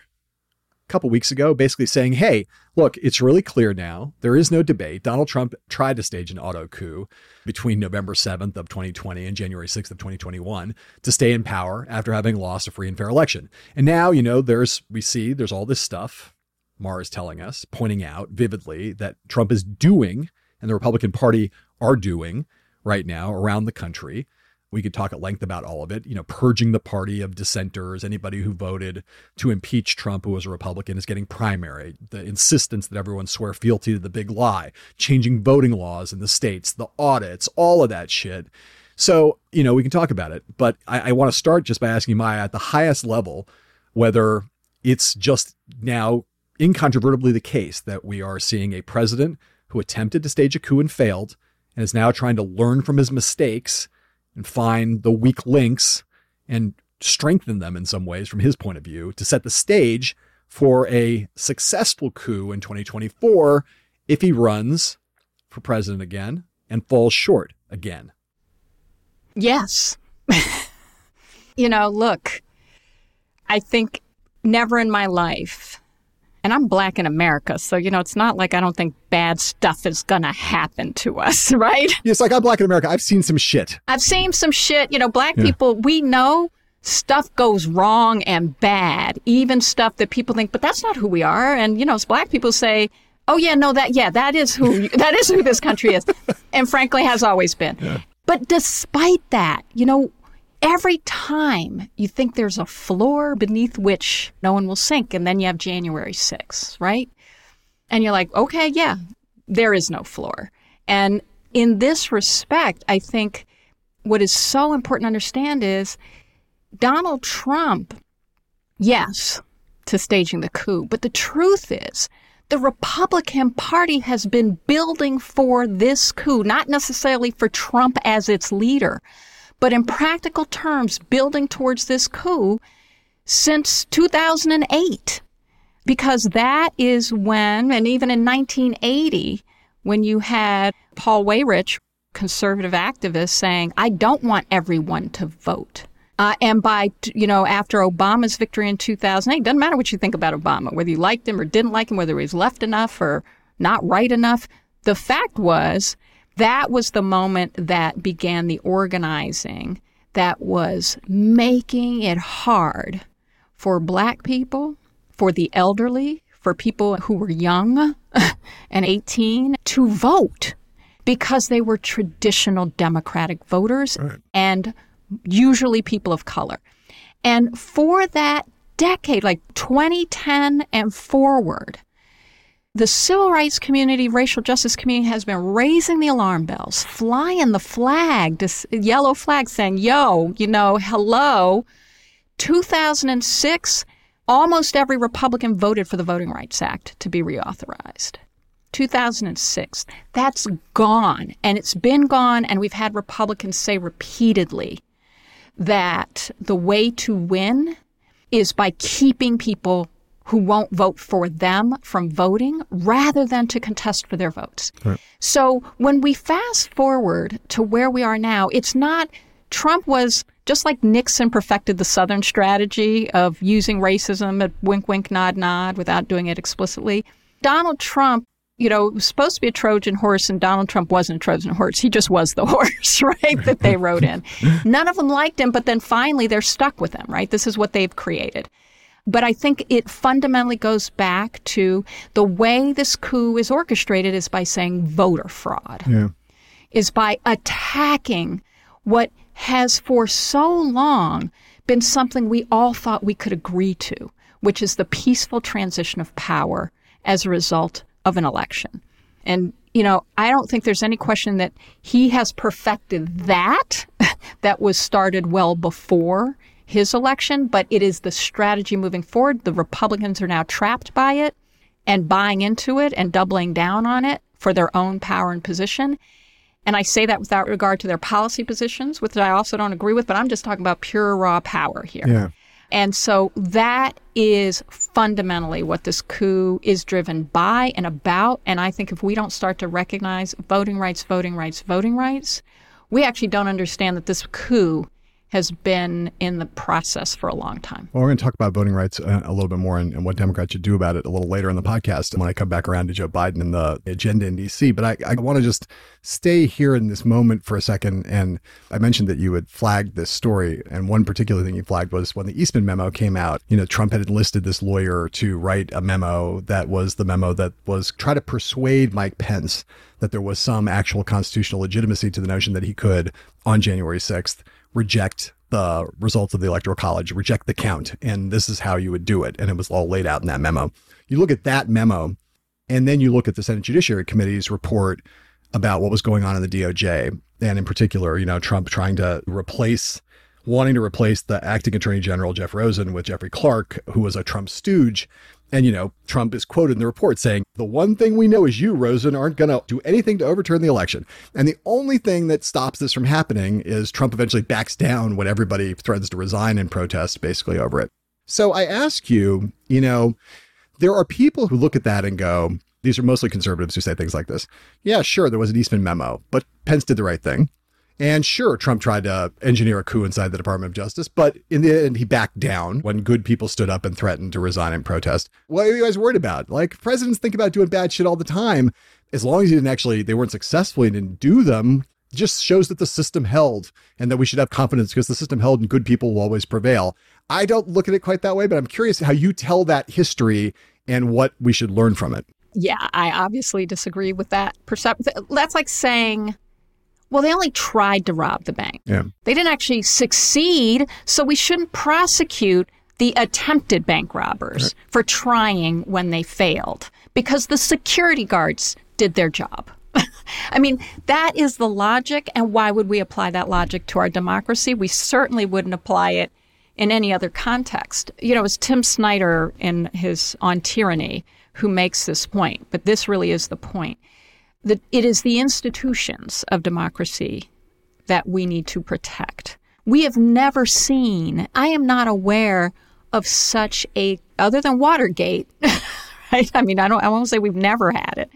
couple weeks ago, basically saying, hey, look, it's really clear now. There is no debate. Donald Trump tried to stage an auto coup between November 7th of 2020 and January 6th of 2021 to stay in power after having lost a free and fair election. And now, you know, there's, we see there's all this stuff Maher is telling us, pointing out vividly that Trump is doing and the Republican Party are doing right now around the country we could talk at length about all of it. You know, purging the party of dissenters. Anybody who voted to impeach Trump, who was a Republican, is getting primary. The insistence that everyone swear fealty to the big lie, changing voting laws in the states, the audits, all of that shit. So, you know, we can talk about it. But I, I want to start just by asking Maya at the highest level whether it's just now incontrovertibly the case that we are seeing a president who attempted to stage a coup and failed and is now trying to learn from his mistakes and find the weak links and strengthen them in some ways from his point of view to set the stage for a successful coup in 2024 if he runs for president again and falls short again. Yes. you know, look, I think never in my life, and I'm black in America, so, you know, it's not like I don't think bad stuff is going to happen to us, right? It's like I'm black in America. I've seen some shit. I've seen some shit. You know, black yeah. people, we know stuff goes wrong and bad, even stuff that people think, but that's not who we are. And, you know, as black people say, oh, yeah, no, that, yeah, that is who, that is who this country is. And frankly, has always been. Yeah. But despite that, you know, every time you think there's a floor beneath which no one will sink, and then you have January 6th, right? And you're like, okay, yeah, there is no floor. And in this respect, I think what is so important to understand is Donald Trump, yes, to staging the coup, but the truth is, the Republican Party has been building for this coup, not necessarily for Trump as its leader, but in practical terms, building towards this coup since 2008. Because that is when, and even in 1980, when you had Paul Weyrich, conservative activist, saying, I don't want everyone to vote. Uh, and by, you know, after Obama's victory in 2008, doesn't matter what you think about Obama, whether you liked him or didn't like him, whether he was left enough or not right enough. The fact was that was the moment that began the organizing that was making it hard for black people, for the elderly, for people who were young and 18 to vote because they were traditional Democratic voters right. and usually people of color. And for that decade, like 2010 and forward, the civil rights community, racial justice community has been raising the alarm bells, flying the flag, this yellow flag saying, yo, you know, hello. 2006, almost every Republican voted for the Voting Rights Act to be reauthorized. 2006, that's gone. And it's been gone, and we've had Republicans say repeatedly that the way to win is by keeping people who won't vote for them from voting rather than to contest for their votes. Right. So when we fast forward to where we are now, it's not Trump was just like Nixon perfected the Southern strategy of using racism at wink, wink, nod, nod without doing it explicitly. Donald Trump you know, was supposed to be a Trojan horse, and Donald Trump wasn't a Trojan horse. He just was the horse, right, that they rode in. None of them liked him, but then finally they're stuck with him, right? This is what they've created. But I think it fundamentally goes back to the way this coup is orchestrated is by saying voter fraud, yeah. is by attacking what has for so long been something we all thought we could agree to, which is the peaceful transition of power as a result of an election. And, you know, I don't think there's any question that he has perfected that, that was started well before his election, but it is the strategy moving forward. The Republicans are now trapped by it and buying into it and doubling down on it for their own power and position. And I say that without regard to their policy positions, which I also don't agree with, but I'm just talking about pure raw power here. Yeah. And so that is fundamentally what this coup is driven by and about. And I think if we don't start to recognize voting rights, voting rights, voting rights, we actually don't understand that this coup has been in the process for a long time. Well, we're going to talk about voting rights a, uh, a little bit more and, and, what Democrats should do about it a little later in the podcast when I come back around to Joe Biden and the agenda in D.C. But I, I want to just stay here in this moment for a second. And I mentioned that you had flagged this story. And one particular thing you flagged was when the Eastman memo came out, you know, Trump had enlisted this lawyer to write a memo that was the memo that was try to persuade Mike Pence that there was some actual constitutional legitimacy to the notion that he could, on January 6th, reject the results of the electoral college, reject the count. And this is how you would do it. And it was all laid out in that memo. You look at that memo, and then you look at the Senate Judiciary Committee's report about what was going on in the DOJ. And in particular, you know, Trump trying to replace, wanting to replace the acting attorney general, Jeff Rosen, with Jeffrey Clark, who was a Trump stooge and, you know, Trump is quoted in the report saying, the one thing we know is you, Rosen, aren't going to do anything to overturn the election. And the only thing that stops this from happening is Trump eventually backs down when everybody threatens to resign in protest, basically over it. So I ask you, you know, there are people who look at that and go, these are mostly conservatives who say things like this. Yeah, sure, there was an Eastman memo, but Pence did the right thing. And sure, Trump tried to engineer a coup inside the Department of Justice, but in the end, he backed down when good people stood up and threatened to resign in protest. What are you guys worried about? Like, presidents think about doing bad shit all the time. As long as he didn't actually, they weren't successful and didn't do them, just shows that the system held and that we should have confidence because the system held and good people will always prevail. I don't look at it quite that way, but I'm curious how you tell that history and what we should learn from it. Yeah, I obviously disagree with that perception. That's like saying, well, they only tried to rob the bank. Yeah. They didn't actually succeed, so we shouldn't prosecute the attempted bank robbers right. for trying when they failed because the security guards did their job. I mean, that is the logic. And why would we apply that logic to our democracy? We certainly wouldn't apply it in any other context. You know, it's Tim Snyder in his On Tyranny who makes this point, but this really is the point. That it is the institutions of democracy that we need to protect. We have never seen, I am not aware of such a, other than Watergate, right? I mean, I don't, I won't say we've never had it,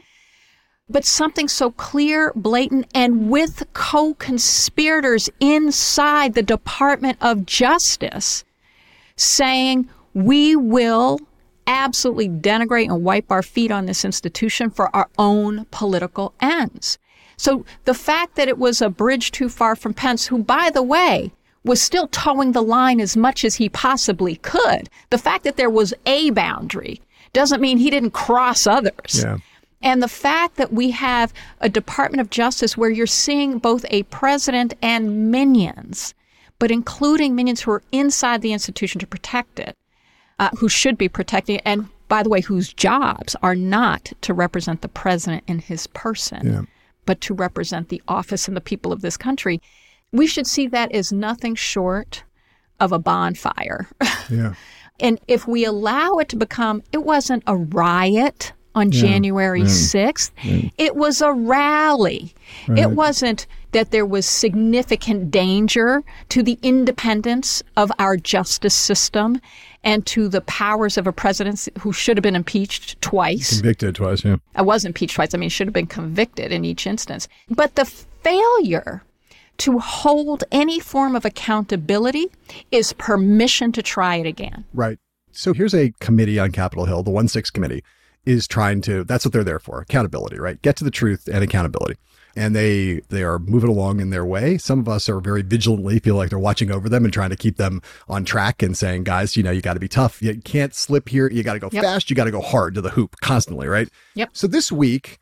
but something so clear, blatant, and with co conspirators inside the Department of Justice saying, we will absolutely denigrate and wipe our feet on this institution for our own political ends. So the fact that it was a bridge too far from Pence, who, by the way, was still toeing the line as much as he possibly could, the fact that there was a boundary doesn't mean he didn't cross others. Yeah. And the fact that we have a Department of Justice where you're seeing both a president and minions, but including minions who are inside the institution to protect it, uh, who should be protecting it, and by the way, whose jobs are not to represent the president in his person, yeah. but to represent the office and the people of this country. We should see that as nothing short of a bonfire. Yeah. and if we allow it to become, it wasn't a riot on yeah. January 6th. Mm. It was a rally. Right. It wasn't that there was significant danger to the independence of our justice system and to the powers of a president who should have been impeached twice. Convicted twice, yeah. I was impeached twice. I mean, should have been convicted in each instance. But the failure to hold any form of accountability is permission to try it again. Right. So here's a committee on Capitol Hill, the 1 6 committee is trying to that's what they're there for accountability right? Get to the truth and accountability. And they they are moving along in their way. Some of us are very vigilantly feel like they're watching over them and trying to keep them on track and saying guys you know you got to be tough. You can't slip here. You got to go yep. fast. You got to go hard to the hoop constantly right? Yep. So this week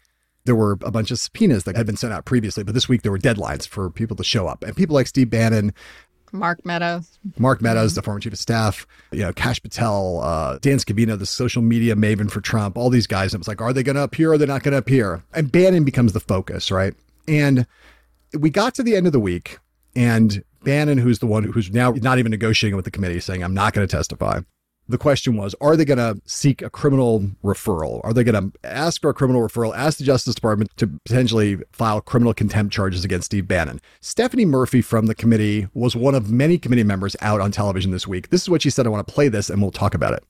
there were a bunch of subpoenas that had been sent out previously, but this week there were deadlines for people to show up. And people like Steve Bannon Mark Meadows. Mark Meadows, the former chief of staff, you know, Kash Patel, uh, Dan Scavino, the social media maven for Trump, all these guys. It was like, are they going to appear or are they not going to appear? And Bannon becomes the focus, right? And we got to the end of the week, and Bannon, who's the one who's now not even negotiating with the committee, saying, I'm not going to testify the question was are they going to seek a criminal referral? Are they going to ask for a criminal referral, ask the Justice Department to potentially file criminal contempt charges against Steve Bannon? Stephanie Murphy from the committee was one of many committee members out on television this week. This is what she said. I want to play this and we'll talk about it.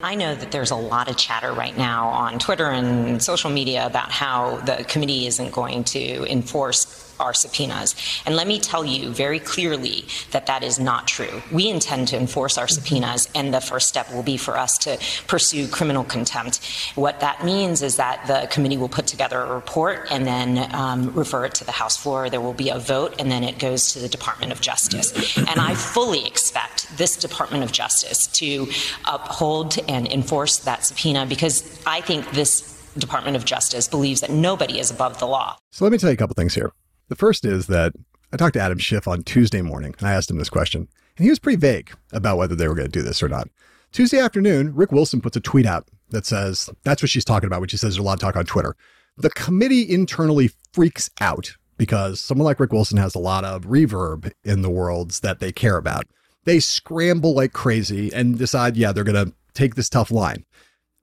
I know that there's a lot of chatter right now on Twitter and social media about how the committee isn't going to enforce our subpoenas. And let me tell you very clearly that that is not true. We intend to enforce our subpoenas, and the first step will be for us to pursue criminal contempt. What that means is that the committee will put together a report and then um, refer it to the House floor. There will be a vote, and then it goes to the Department of Justice. And I fully expect this Department of Justice to uphold and enforce that subpoena because I think this Department of Justice believes that nobody is above the law. So let me tell you a couple things here. The first is that I talked to Adam Schiff on Tuesday morning and I asked him this question, and he was pretty vague about whether they were going to do this or not. Tuesday afternoon, Rick Wilson puts a tweet out that says, that's what she's talking about when she says there's a lot of talk on Twitter. The committee internally freaks out because someone like Rick Wilson has a lot of reverb in the worlds that they care about. They scramble like crazy and decide, yeah, they're going to take this tough line.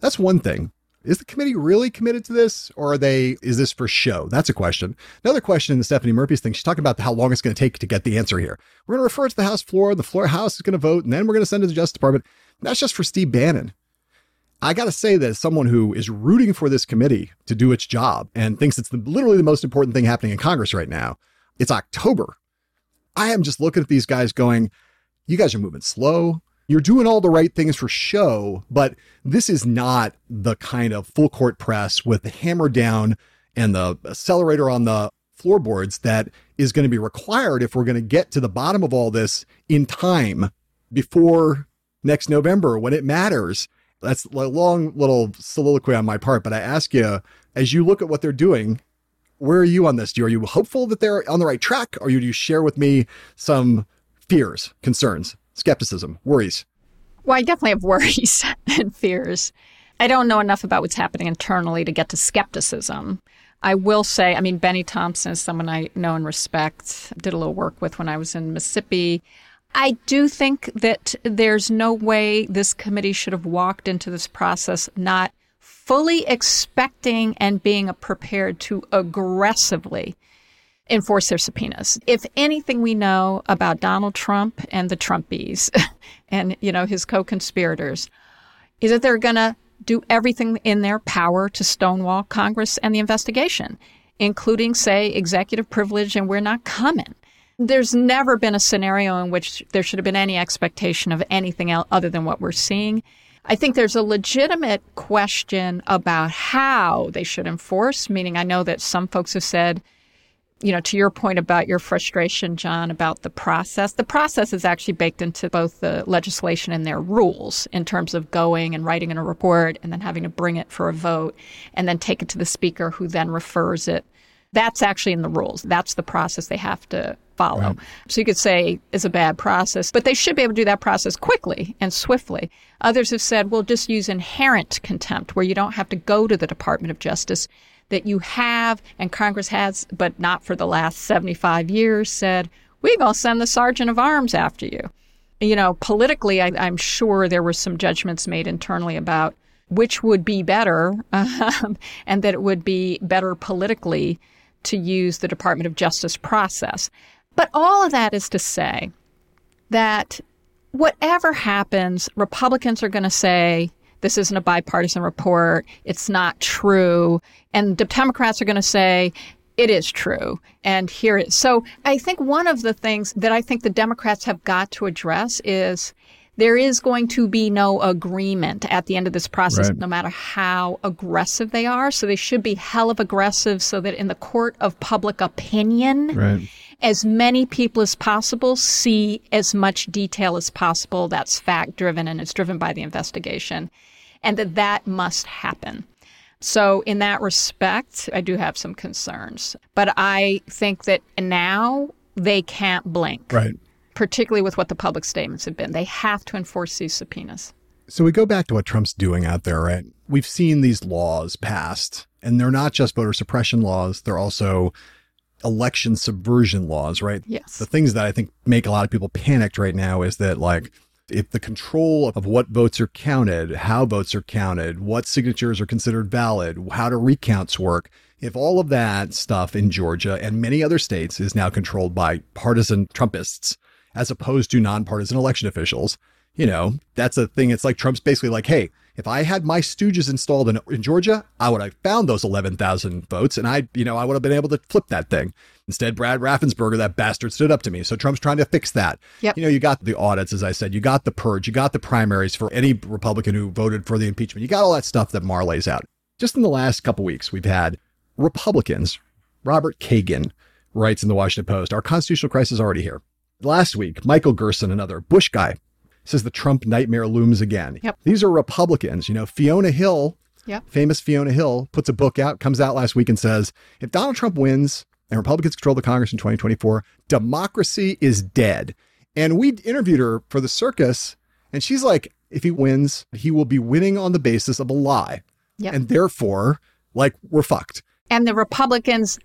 That's one thing. Is the committee really committed to this or are they, is this for show? That's a question. Another question in the Stephanie Murphy's thing, she's talking about how long it's going to take to get the answer here. We're going to refer it to the House floor. The floor House is going to vote and then we're going to send it to the Justice Department. That's just for Steve Bannon. I got to say that as someone who is rooting for this committee to do its job and thinks it's the, literally the most important thing happening in Congress right now, it's October. I am just looking at these guys going, you guys are moving slow. You're doing all the right things for show, but this is not the kind of full court press with the hammer down and the accelerator on the floorboards that is going to be required if we're going to get to the bottom of all this in time before next November when it matters. That's a long little soliloquy on my part, but I ask you, as you look at what they're doing, where are you on this? Are you hopeful that they're on the right track, or do you share with me some fears, concerns, skepticism, worries? Well, I definitely have worries and fears. I don't know enough about what's happening internally to get to skepticism. I will say, I mean, Bennie Thompson is someone I know and respect, did a little work with when I was in Mississippi. I do think that there's no way this committee should have walked into this process not fully expecting and being prepared to aggressively enforce their subpoenas. If anything we know about Donald Trump and the Trumpies and, you know, his co-conspirators is that they're going to do everything in their power to stonewall Congress and the investigation, including, say, executive privilege and we're not coming. There's never been a scenario in which there should have been any expectation of anything other than what we're seeing. I think there's a legitimate question about how they should enforce, meaning I know that some folks have said, you know, to your point about your frustration, John, about the process, the process is actually baked into both the legislation and their rules in terms of going and writing in a report and then having to bring it for a vote and then take it to the speaker who then refers it. That's actually in the rules. That's the process they have to follow. So you could say it's a bad process, but they should be able to do that process quickly and swiftly. Others have said, well, just use inherent contempt where you don't have to go to the Department of Justice that you have and Congress has, but not for the last 75 years, said, we're going to send the sergeant of arms after you. You know, politically, I, am sure there were some judgments made internally about which would be better um, and that it would be better politically to use the Department of Justice process. But all of that is to say that whatever happens, Republicans are going to say, this isn't a bipartisan report. It's not true. And the Democrats are going to say, it is true. And here it is. So I think one of the things that I think the Democrats have got to address is there is going to be no agreement at the end of this process, right. no matter how aggressive they are. So they should be hell of aggressive so that in the court of public opinion, right as many people as possible see as much detail as possible that's fact driven and it's driven by the investigation and that that must happen. So in that respect, I do have some concerns, but I think that now they can't blink. Right. Particularly with what the public statements have been. They have to enforce these subpoenas. So we go back to what Trump's doing out there, right? We've seen these laws passed, and they're not just voter suppression laws, they're also election subversion laws, right? Yes. The things that I think make a lot of people panicked right now is that like if the control of what votes are counted, how votes are counted, what signatures are considered valid, how do recounts work, if all of that stuff in Georgia and many other states is now controlled by partisan Trumpists as opposed to nonpartisan election officials, you know, that's a thing. It's like Trump's basically like, hey, if I had my stooges installed in, in Georgia, I would have found those 11,000 votes and I, you know, I would have been able to flip that thing. Instead, Brad Raffensperger, that bastard, stood up to me. So Trump's trying to fix that. Yep. You know, you got the audits, as I said, you got the purge, you got the primaries for any Republican who voted for the impeachment. You got all that stuff that Maher lays out. Just in the last couple weeks, we've had Republicans. Robert Kagan writes in the Washington Post, our constitutional crisis is already here. Last week, Michael Gerson, another Bush guy, says the Trump nightmare looms again. Yep. These are Republicans. You know, Fiona Hill, yep. famous Fiona Hill, puts a book out, comes out last week and says, if Donald Trump wins and Republicans control the Congress in 2024, democracy is dead. And we interviewed her for the circus, and she's like, if he wins, he will be winning on the basis of a lie. Yep. And therefore, like, we're fucked. And the Republicans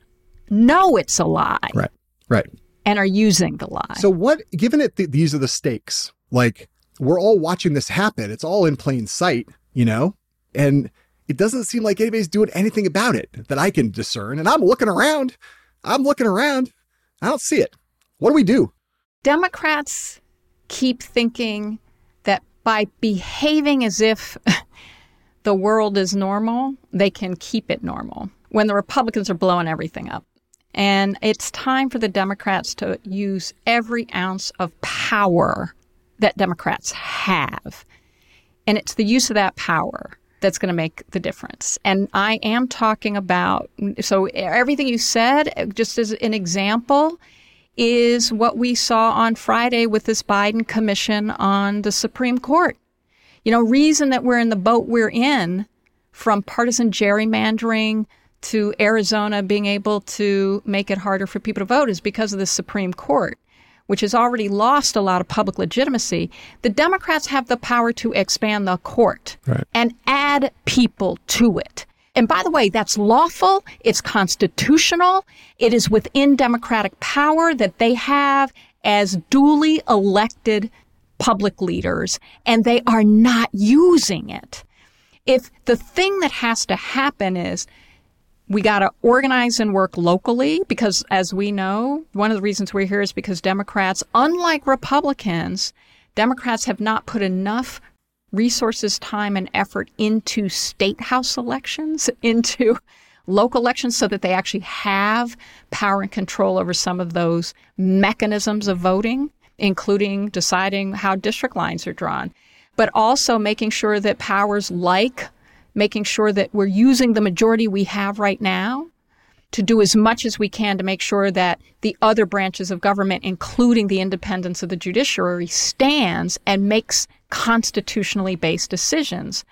know it's a lie. Right. Right. And are using the lie. So, what, given it, th- these are the stakes, like, we're all watching this happen. It's all in plain sight, you know? And it doesn't seem like anybody's doing anything about it that I can discern. And I'm looking around. I'm looking around. I don't see it. What do we do? Democrats keep thinking that by behaving as if the world is normal, they can keep it normal when the Republicans are blowing everything up. And it's time for the Democrats to use every ounce of power that Democrats have. And it's the use of that power that's going to make the difference. And I am talking about, so everything you said, just as an example, is what we saw on Friday with this Biden commission on the Supreme Court. You know, reason that we're in the boat we're in from partisan gerrymandering to Arizona being able to make it harder for people to vote is because of the Supreme Court, which has already lost a lot of public legitimacy. The Democrats have the power to expand the court right. and add people to it. And by the way, that's lawful, it's constitutional, it is within democratic power that they have as duly elected public leaders, and they are not using it. If the thing that has to happen is we got to organize and work locally because, as we know, one of the reasons we're here is because Democrats, unlike Republicans, Democrats have not put enough resources, time, and effort into state house elections, into local elections, so that they actually have power and control over some of those mechanisms of voting, including deciding how district lines are drawn, but also making sure that powers like making sure that we're using the majority we have right now to do as much as we can to make sure that the other branches of government, including the independence of the judiciary, stands and makes constitutionally based decisions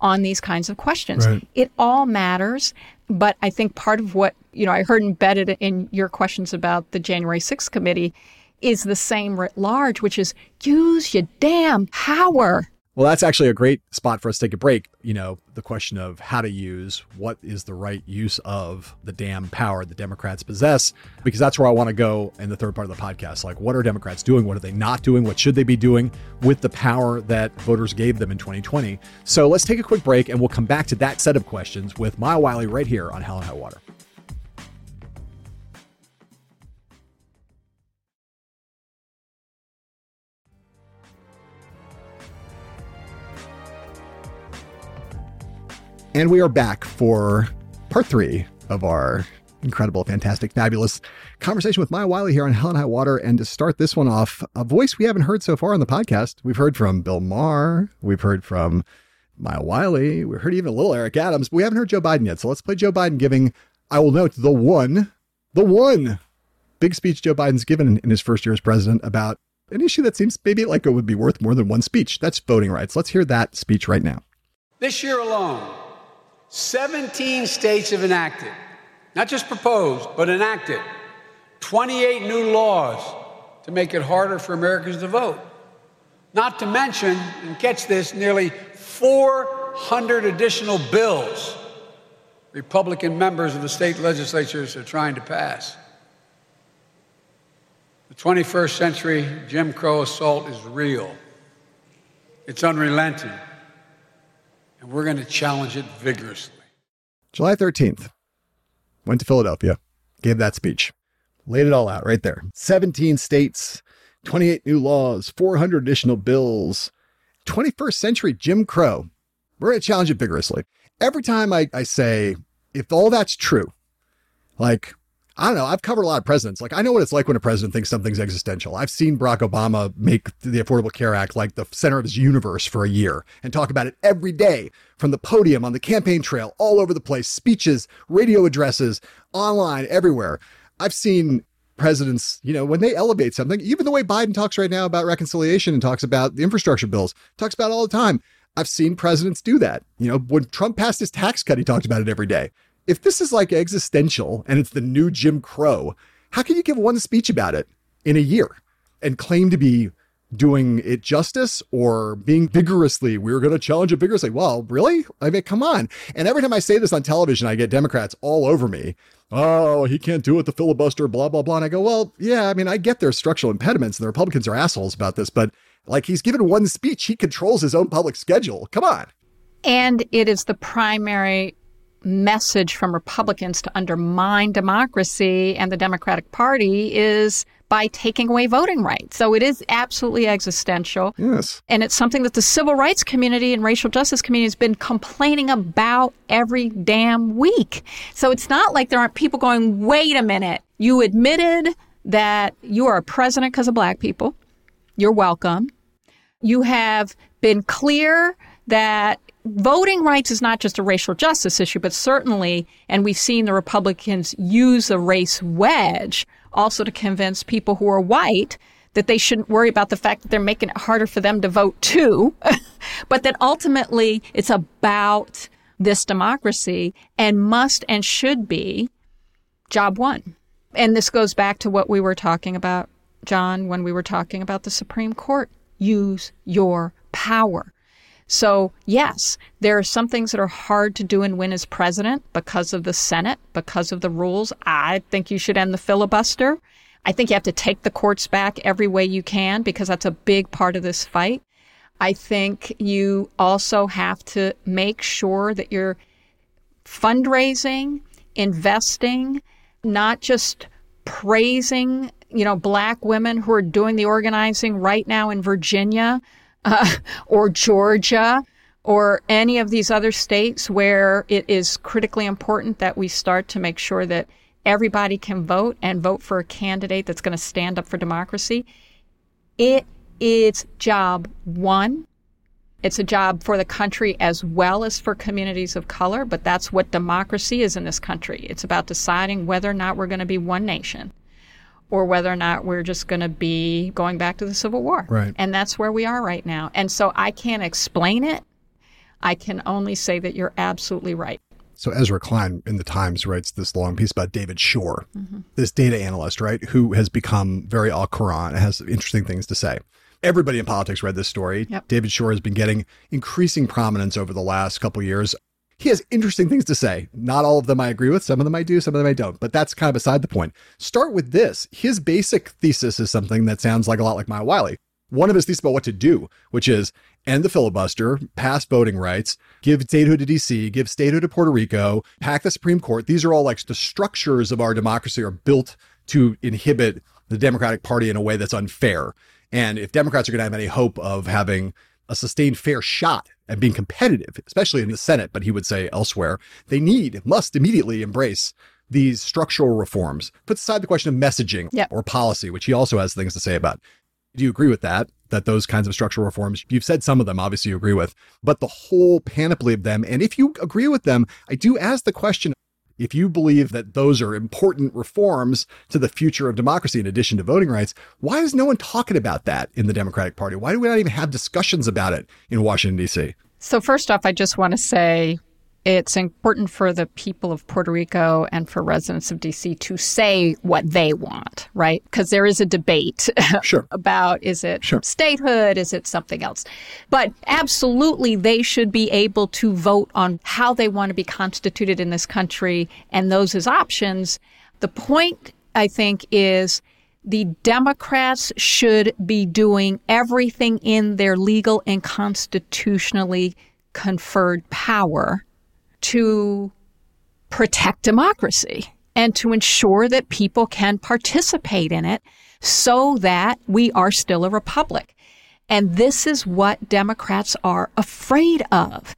on these kinds of questions. Right. It all matters, but I think part of what, you know, I heard embedded in your questions about the January 6th committee is the same writ large, which is use your damn power. Well, that's actually a great spot for us to take a break. You know, the question of how to use what is the right use of the damn power the Democrats possess, because that's where I want to go in the third part of the podcast. Like, what are Democrats doing? What are they not doing? What should they be doing with the power that voters gave them in 2020? So let's take a quick break and we'll come back to that set of questions with Maya Wiley right here on Hell and High Water. And we are back for part three of our incredible, fantastic, fabulous conversation with Maya Wiley here on Hell and High Water. And to start this one off, a voice we haven't heard so far on the podcast. We've heard from Bill Maher. We've heard from Maya Wiley. We've heard even a little Eric Adams, but we haven't heard Joe Biden yet. So let's play Joe Biden giving, I will note, the one, the one big speech Joe Biden's given in his first year as president about an issue that seems maybe like it would be worth more than one speech. That's voting rights. Let's hear that speech right now. This year alone, 17 states have enacted, not just proposed, but enacted 28 new laws to make it harder for Americans to vote. Not to mention, and catch this, nearly 400 additional bills Republican members of the state legislatures are trying to pass. The 21st century Jim Crow assault is real. It's unrelenting and we're going to challenge it vigorously. July 13th, went to Philadelphia, gave that speech, laid it all out right there. 17 states, 28 new laws, 400 additional bills, 21st century Jim Crow. We're going to challenge it vigorously. Every time I, I say, if all that's true, like I don't know. I've covered a lot of presidents. Like, I know what it's like when a president thinks something's existential. I've seen Barack Obama make the Affordable Care Act like the center of his universe for a year and talk about it every day from the podium, on the campaign trail, all over the place, speeches, radio addresses, online, everywhere. I've seen presidents, you know, when they elevate something, even the way Biden talks right now about reconciliation and talks about the infrastructure bills, talks about all the time. I've seen presidents do that. You know, when Trump passed his tax cut, he talked about it every day if this is like existential and it's the new Jim Crow, how can you give one speech about it in a year and claim to be doing it justice or being vigorously, we're going to challenge it vigorously? Well, really? I mean, come on. And every time I say this on television, I get Democrats all over me. Oh, he can't do it, the filibuster, blah, blah, blah. And I go, well, yeah, I mean, I get there's structural impediments and the Republicans are assholes about this, but like he's given one speech, he controls his own public schedule. Come on. And it is the primary message from Republicans to undermine democracy and the Democratic Party is by taking away voting rights. So it is absolutely existential. Yes. And it's something that the civil rights community and racial justice community has been complaining about every damn week. So it's not like there aren't people going, wait a minute, you admitted that you are a president because of black people. You're welcome. You have been clear that voting rights is not just a racial justice issue, but certainly, and we've seen the Republicans use the race wedge also to convince people who are white that they shouldn't worry about the fact that they're making it harder for them to vote too, but that ultimately it's about this democracy and must and should be job one. And this goes back to what we were talking about, John, when we were talking about the Supreme Court. Use your power. So, yes, there are some things that are hard to do and win as president because of the Senate, because of the rules. I think you should end the filibuster. I think you have to take the courts back every way you can because that's a big part of this fight. I think you also have to make sure that you're fundraising, investing, not just praising, you know, black women who are doing the organizing right now in Virginia uh, or Georgia or any of these other states where it is critically important that we start to make sure that everybody can vote and vote for a candidate that's going to stand up for democracy. It is job one. It's a job for the country as well as for communities of color, but that's what democracy is in this country. It's about deciding whether or not we're going to be one nation or whether or not we're just going to be going back to the Civil War. Right. And that's where we are right now. And so I can't explain it. I can only say that you're absolutely right. So Ezra Klein in the Times writes this long piece about David Shor, mm-hmm. this data analyst, right, who has become very au courant, has interesting things to say. Everybody in politics read this story. Yep. David Shor has been getting increasing prominence over the last couple years he has interesting things to say. Not all of them I agree with. Some of them I do, some of them I don't. But that's kind of beside the point. Start with this. His basic thesis is something that sounds like a lot like Maya Wiley. One of his theses about what to do, which is end the filibuster, pass voting rights, give statehood to DC, give statehood to Puerto Rico, pack the Supreme Court. These are all like the structures of our democracy are built to inhibit the Democratic Party in a way that's unfair. And if Democrats are going to have any hope of having a sustained fair shot at being competitive, especially in the Senate, but he would say elsewhere, they need, must immediately embrace these structural reforms. Puts aside the question of messaging yep. or policy, which he also has things to say about. Do you agree with that? That those kinds of structural reforms, you've said some of them, obviously you agree with, but the whole panoply of them. And if you agree with them, I do ask the question if you believe that those are important reforms to the future of democracy in addition to voting rights, why is no one talking about that in the Democratic Party? Why do we not even have discussions about it in Washington, D.C.? So, first off, I just want to say it's important for the people of Puerto Rico and for residents of DC to say what they want, right? Because there is a debate sure. about is it sure. statehood, is it something else? But absolutely, they should be able to vote on how they want to be constituted in this country and those as options. The point, I think, is the Democrats should be doing everything in their legal and constitutionally conferred power to protect democracy and to ensure that people can participate in it so that we are still a republic. And this is what Democrats are afraid of.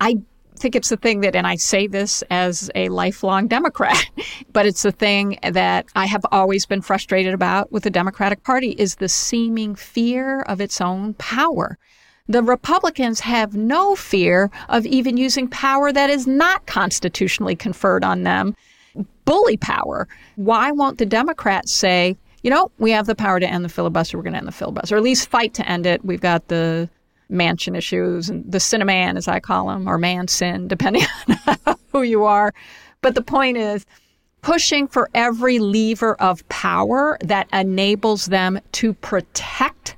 I think it's the thing that, and I say this as a lifelong Democrat, but it's the thing that I have always been frustrated about with the Democratic Party is the seeming fear of its own power. The Republicans have no fear of even using power that is not constitutionally conferred on them, bully power. Why won't the Democrats say, you know, we have the power to end the filibuster, we're going to end the filibuster, or at least fight to end it. We've got the Manchin issues and the Cinnamon, as I call him, or Manson, depending on who you are. But the point is, pushing for every lever of power that enables them to protect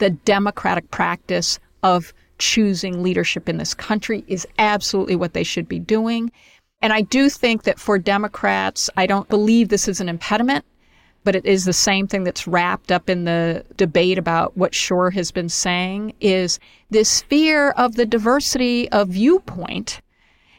the democratic practice of choosing leadership in this country is absolutely what they should be doing. And I do think that for Democrats, I don't believe this is an impediment, but it is the same thing that's wrapped up in the debate about what Shor has been saying is this fear of the diversity of viewpoint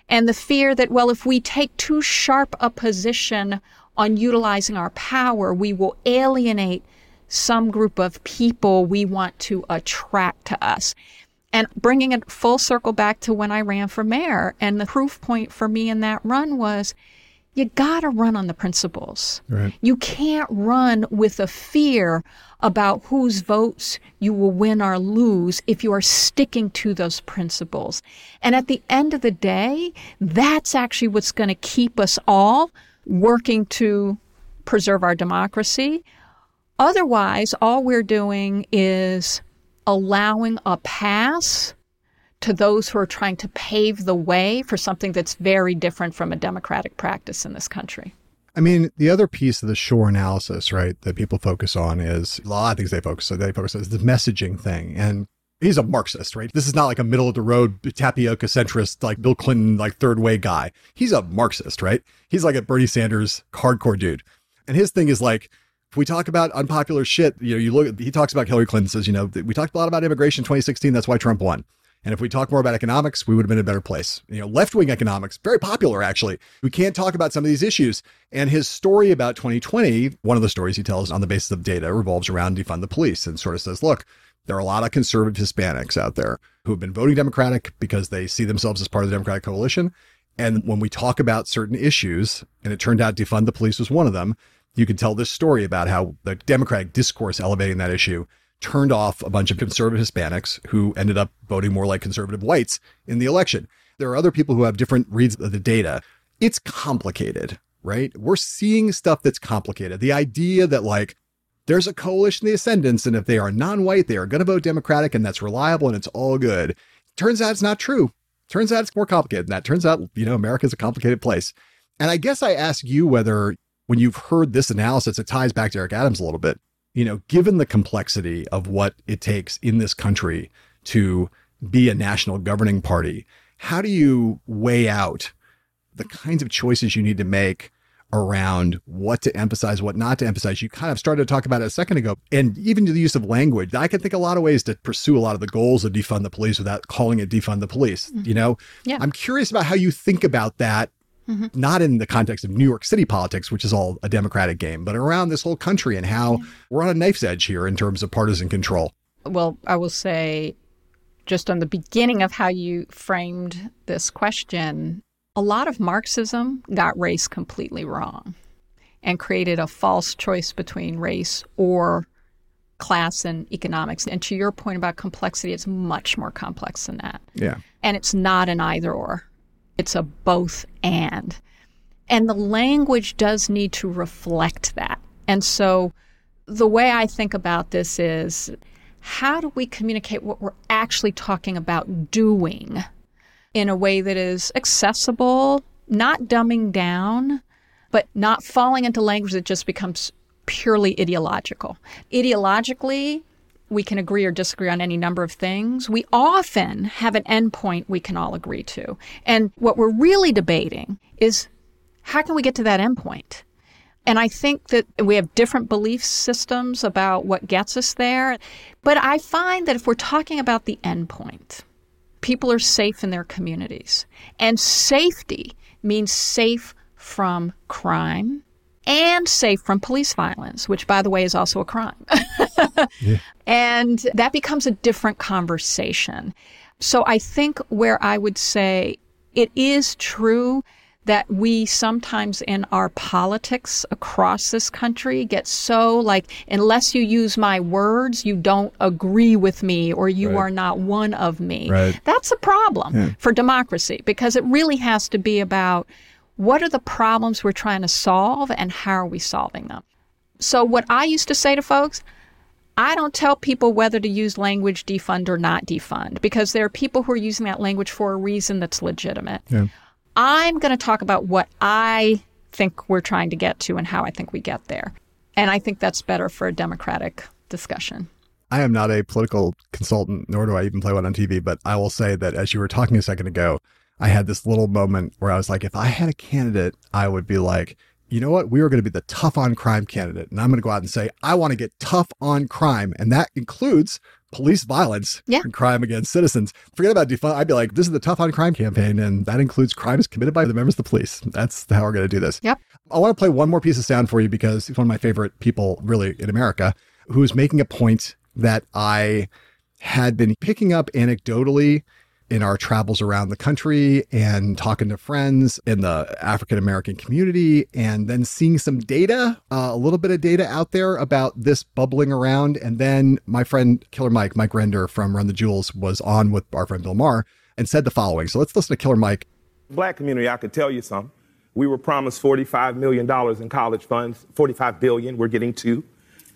and the fear that, well, if we take too sharp a position on utilizing our power, we will alienate some group of people we want to attract to us. And bringing it full circle back to when I ran for mayor, and the proof point for me in that run was you got to run on the principles. Right. You can't run with a fear about whose votes you will win or lose if you are sticking to those principles. And at the end of the day, that's actually what's going to keep us all working to preserve our democracy. Otherwise, all we're doing is allowing a pass to those who are trying to pave the way for something that's very different from a democratic practice in this country. I mean, the other piece of the Shor analysis, right, that people focus on is a lot of things they focus on. They focus on is the messaging thing. And he's a Marxist, right? This is not like a middle of the road tapioca centrist, like Bill Clinton, like third way guy. He's a Marxist, right? He's like a Bernie Sanders hardcore dude. And his thing is like, if we talk about unpopular shit, you know, you look, he talks about Hillary Clinton says, you know, we talked a lot about immigration in 2016. That's why Trump won. And if we talk more about economics, we would have been in a better place. You know, left wing economics, very popular actually. We can't talk about some of these issues. And his story about 2020, one of the stories he tells on the basis of data revolves around defund the police and sort of says, look, there are a lot of conservative Hispanics out there who have been voting Democratic because they see themselves as part of the Democratic coalition. And when we talk about certain issues, and it turned out defund the police was one of them, you can tell this story about how the Democratic discourse elevating that issue turned off a bunch of conservative Hispanics who ended up voting more like conservative whites in the election. There are other people who have different reads of the data. It's complicated, right? We're seeing stuff that's complicated. The idea that like there's a coalition the ascendants, and if they are non-white, they are going to vote Democratic, and that's reliable and it's all good. Turns out it's not true. Turns out it's more complicated than that. Turns out, you know, America's a complicated place. And I guess I ask you whether when you've heard this analysis, it ties back to Eric Adams a little bit you know, given the complexity of what it takes in this country to be a national governing party, how do you weigh out the kinds of choices you need to make around what to emphasize, what not to emphasize? You kind of started to talk about it a second ago. And even the use of language, I can think a lot of ways to pursue a lot of the goals of defund the police without calling it defund the police. Mm-hmm. You know, yeah. I'm curious about how you think about that Mm-hmm. Not in the context of New York City politics, which is all a Democratic game, but around this whole country and how yeah. we're on a knife's edge here in terms of partisan control. Well, I will say, just on the beginning of how you framed this question, a lot of Marxism got race completely wrong and created a false choice between race or class and economics. And to your point about complexity, it's much more complex than that. Yeah. And it's not an either or. It's a both and. And the language does need to reflect that. And so the way I think about this is how do we communicate what we're actually talking about doing in a way that is accessible, not dumbing down, but not falling into language that just becomes purely ideological. Ideologically, we can agree or disagree on any number of things. We often have an endpoint we can all agree to. And what we're really debating is how can we get to that endpoint? And I think that we have different belief systems about what gets us there. But I find that if we're talking about the endpoint, people are safe in their communities. And safety means safe from crime, and safe from police violence, which, by the way, is also a crime. yeah. And that becomes a different conversation. So I think where I would say it is true that we sometimes in our politics across this country get so like, unless you use my words, you don't agree with me or you right. are not one of me. Right. That's a problem yeah. for democracy because it really has to be about what are the problems we're trying to solve and how are we solving them? So, what I used to say to folks, I don't tell people whether to use language defund or not defund because there are people who are using that language for a reason that's legitimate. Yeah. I'm going to talk about what I think we're trying to get to and how I think we get there. And I think that's better for a democratic discussion. I am not a political consultant, nor do I even play one on TV, but I will say that as you were talking a second ago, I had this little moment where I was like, if I had a candidate, I would be like, you know what? We are going to be the tough on crime candidate. And I'm going to go out and say, I want to get tough on crime. And that includes police violence Yeah. and crime against citizens. Forget about defund. I'd be like, this is the tough on crime campaign. And that includes crimes committed by the members of the police. That's how we're going to do this. Yep. I want to play one more piece of sound for you because he's one of my favorite people really in America who's making a point that I had been picking up anecdotally in our travels around the country and talking to friends in the African American community, and then seeing some data, uh, a little bit of data out there about this bubbling around. And then my friend Killer Mike, Mike Render from Run the Jewels, was on with our friend Bill Maher and said the following. So let's listen to Killer Mike. Black community, I could tell you some. We were promised $45 million in college funds, 45 billion, we're getting two.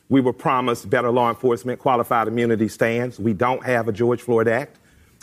We were promised better law enforcement, qualified immunity stands. We don't have a George Floyd Act.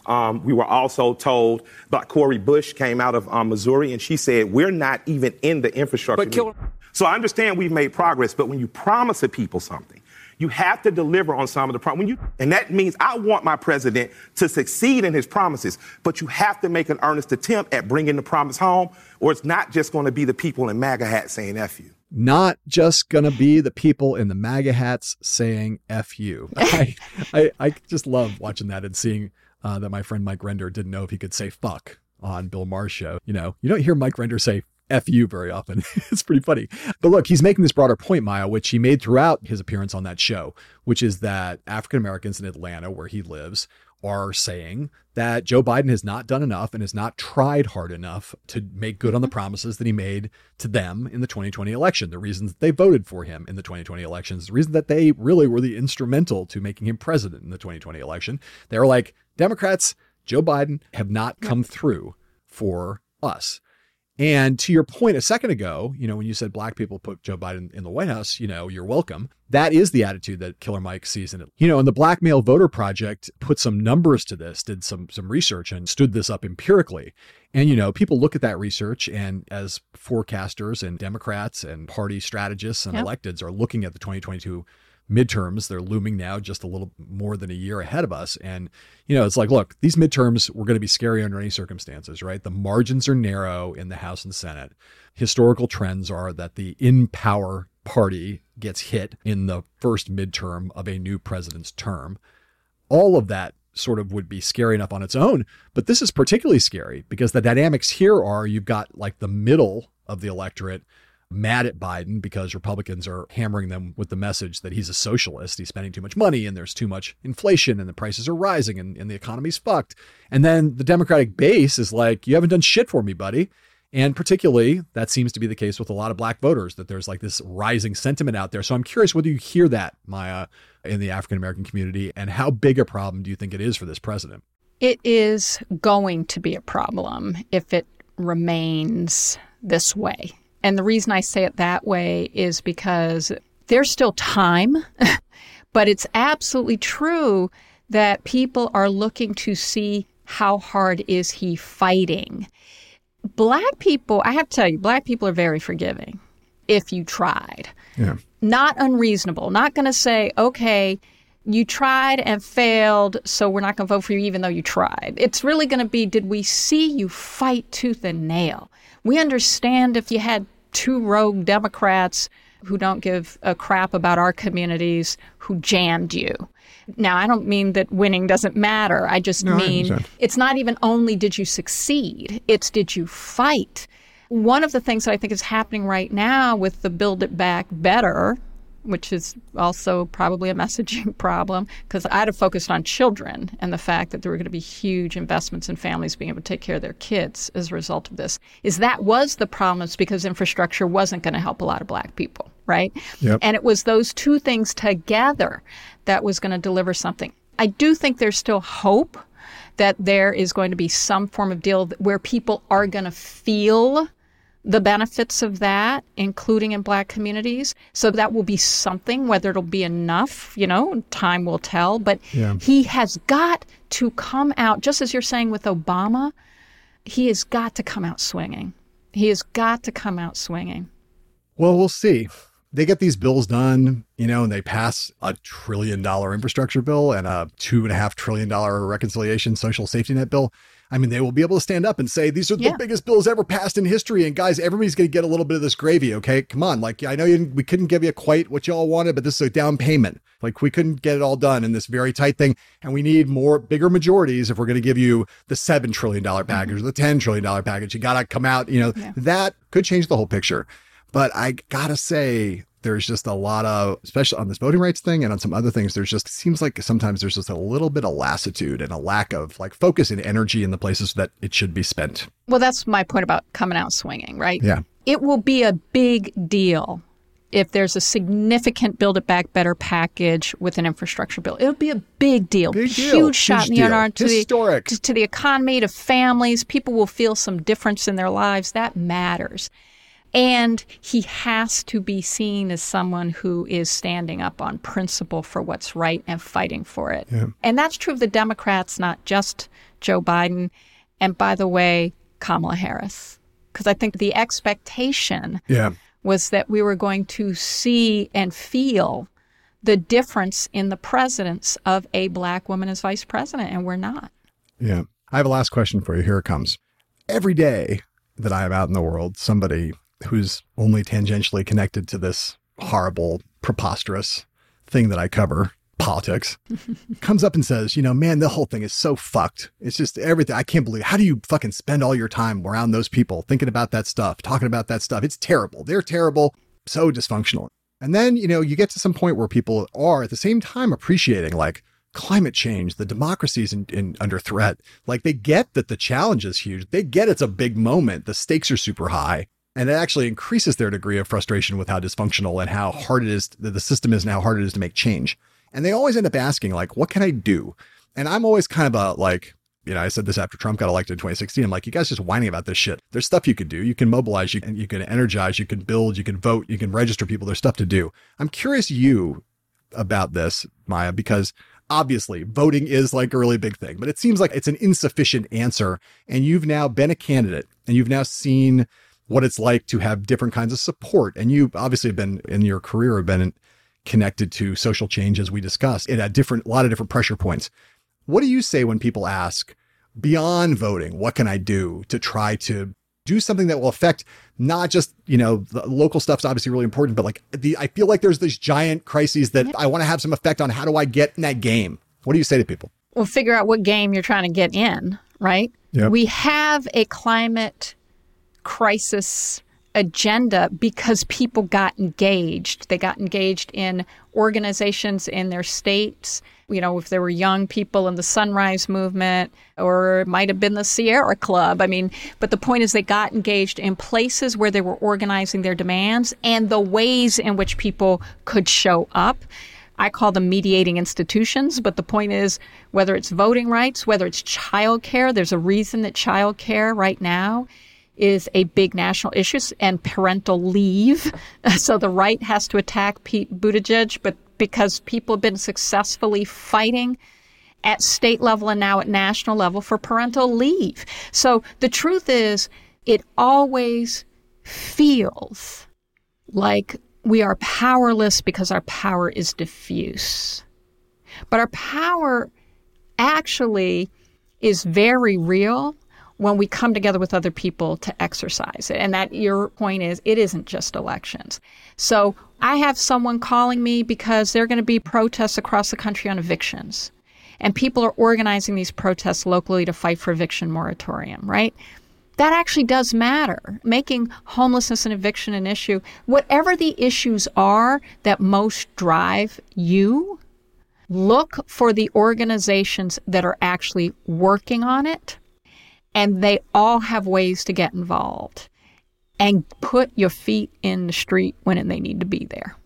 Um, we were also told, but Cori Bush came out of um, Missouri and she said, we're not even in the infrastructure. But Killer- so I understand we've made progress, but when you promise the people something, you have to deliver on some of the promises. You, and that means I want my president to succeed in his promises, but you have to make an earnest attempt at bringing the promise home, or it's not just going to be the people in MAGA hats saying "f you." not just going to be the people in the MAGA hats saying F you. I, I, I just love watching that and seeing uh, that my friend Mike Render didn't know if he could say fuck on Bill Maher's show. You know, you don't hear Mike Render say F you very often. it's pretty funny. But look, he's making this broader point, Maya, which he made throughout his appearance on that show, which is that African Americans in Atlanta, where he lives, are saying that Joe Biden has not done enough and has not tried hard enough to make good on the promises that he made to them in the 2020 election. The reasons that they voted for him in the 2020 elections, the reason that they really were the instrumental to making him president in the 2020 election. They were like, Democrats, Joe Biden have not come through for us. And to your point a second ago, you know, when you said black people put Joe Biden in the White House, you know, you're welcome. That is the attitude that Killer Mike sees in it. You know, and the Black Male Voter Project put some numbers to this, did some some research and stood this up empirically. And you know, people look at that research and as forecasters and Democrats and party strategists and Yep. electeds are looking at the 2022 midterms. They're looming now just a little more than a year ahead of us. And, you know, it's like, look, these midterms were going to be scary under any circumstances, right? The margins are narrow in the House and Senate. Historical trends are that the in power party gets hit in the first midterm of a new president's term. All of that sort of would be scary enough on its own. But this is particularly scary because the dynamics here are you've got like the middle of the electorate mad at Biden because Republicans are hammering them with the message that he's a socialist. He's spending too much money and there's too much inflation and the prices are rising and, and the economy's fucked. And then the Democratic base is like, you haven't done shit for me, buddy. And particularly, that seems to be the case with a lot of black voters, that there's like this rising sentiment out there. So I'm curious whether you hear that, Maya, in the African American community, and how big a problem do you think it is for this president? It is going to be a problem if it remains this way. And the reason I say it that way is because there's still time, but it's absolutely true that people are looking to see how hard is he fighting. Black people, I have to tell you, black people are very forgiving if you tried. Yeah. Not unreasonable. Not going to say, okay, you tried and failed, so we're not going to vote for you even though you tried. It's really going to be did we see you fight tooth and nail? We understand if you had two rogue Democrats who don't give a crap about our communities who jammed you. Now, I don't mean that winning doesn't matter. I just No, mean understand. it's not even only did you succeed, it's did you fight. One of the things that I think is happening right now with the Build It Back Better, which is also probably a messaging problem, because I'd have focused on children and the fact that there were going to be huge investments in families being able to take care of their kids as a result of this, is that was the problem is because infrastructure wasn't going to help a lot of black people, right? Yep. And it was those two things together that was going to deliver something. I do think there's still hope that there is going to be some form of deal where people are going to feel the benefits of that, including in black communities. So that will be something, whether it'll be enough, you know, time will tell. But Yeah. he has got to come out, just as you're saying with Obama, he has got to come out swinging. He has got to come out swinging. Well, we'll see. They get these bills done, you know, and they pass a trillion dollar infrastructure bill and a two and a half trillion dollar reconciliation social safety net bill. I mean, they will be able to stand up and say, these are the Yeah. biggest bills ever passed in history. And guys, everybody's going to get a little bit of this gravy. Okay. Come on. Like, I know you, we couldn't give you quite what y'all wanted, but this is a down payment. Like, we couldn't get it all done in this very tight thing. And we need more, bigger majorities if we're going to give you the $7 trillion mm-hmm. package or the $10 trillion package. You got to come out, you know, that could change the whole picture. But I got to say, there's just a lot of, especially on this voting rights thing and on some other things, there's just seems like sometimes there's just a little bit of lassitude and a lack of like focus and energy in the places that it should be spent. Well, that's my point about coming out swinging, right? Yeah. It will be a big deal if there's a significant Build It Back Better package with an infrastructure bill. It'll be a big deal. Big deal. Huge shot Huge in the arm to Historic. the to, to the economy, to families. People will feel some difference in their lives. That matters. And he has to be seen as someone who is standing up on principle for what's right and fighting for it. And that's true of the Democrats, not just Joe Biden. And by the way, Kamala Harris. Because I think the expectation Yeah. was that we were going to see and feel the difference in the presence of a black woman as vice president, and we're not. Yeah. I have a last question for you. Here it comes. Every day that I am out in the world, somebody who's only tangentially connected to this horrible, preposterous thing that I cover, politics, comes up and says, you know, man, the whole thing is so fucked. It's just everything. I can't believe how do you fucking spend all your time around those people thinking about that stuff, talking about that stuff? It's terrible. They're terrible, so dysfunctional. And then, you know, you get to some point where people are at the same time appreciating like climate change, the democracy's in, in under threat. Like they get that the challenge is huge. They get it's a big moment. The stakes are super high. And it actually increases their degree of frustration with how dysfunctional and how hard it is that the system is and how hard it is to make change. And they always end up asking, like, what can I do? And I'm always kind of a like, you know, I said this after Trump got elected in 2016. I'm like, you guys just whining about this shit. There's stuff you could do. You can mobilize, you can, you can energize, you can build, you can vote, you can register people. There's stuff to do. I'm curious you about this, Maya, because obviously voting is like a really big thing, but it seems like it's an insufficient answer. And you've now been a candidate and you've now seen what it's like to have different kinds of support. And you obviously have been in your career have been connected to social change as we discussed it at different, a lot of different pressure points. What do you say when people ask beyond voting, what can I do to try to do something that will affect not just, you know, the local stuff's obviously really important, but like the, I feel like there's these giant crises that I want to have some effect on how do I get in that game? What do you say to people? Well, figure out what game you're trying to get in, right? Yep. We have a climate crisis agenda because people got engaged. They got engaged in organizations in their states. You know, if there were young people in the Sunrise Movement, or it might have been the Sierra Club. I mean, but the point is they got engaged in places where they were organizing their demands and the ways in which people could show up. I call them mediating institutions, but the point is whether it's voting rights, whether it's childcare, there's a reason that childcare right now is a big national issue and parental leave. So the right has to attack Pete Buttigieg, but because people have been successfully fighting at state level and now at national level for parental leave. So the truth is, it always feels like we are powerless because our power is diffuse. But our power actually is very real when we come together with other people to exercise it. And that your point is, it isn't just elections. So I have someone calling me because there are going to be protests across the country on evictions. And people are organizing these protests locally to fight for eviction moratorium, right? That actually does matter. Making homelessness and eviction an issue, whatever the issues are that most drive you, look for the organizations that are actually working on it and they all have ways to get involved and put your feet in the street when they need to be there.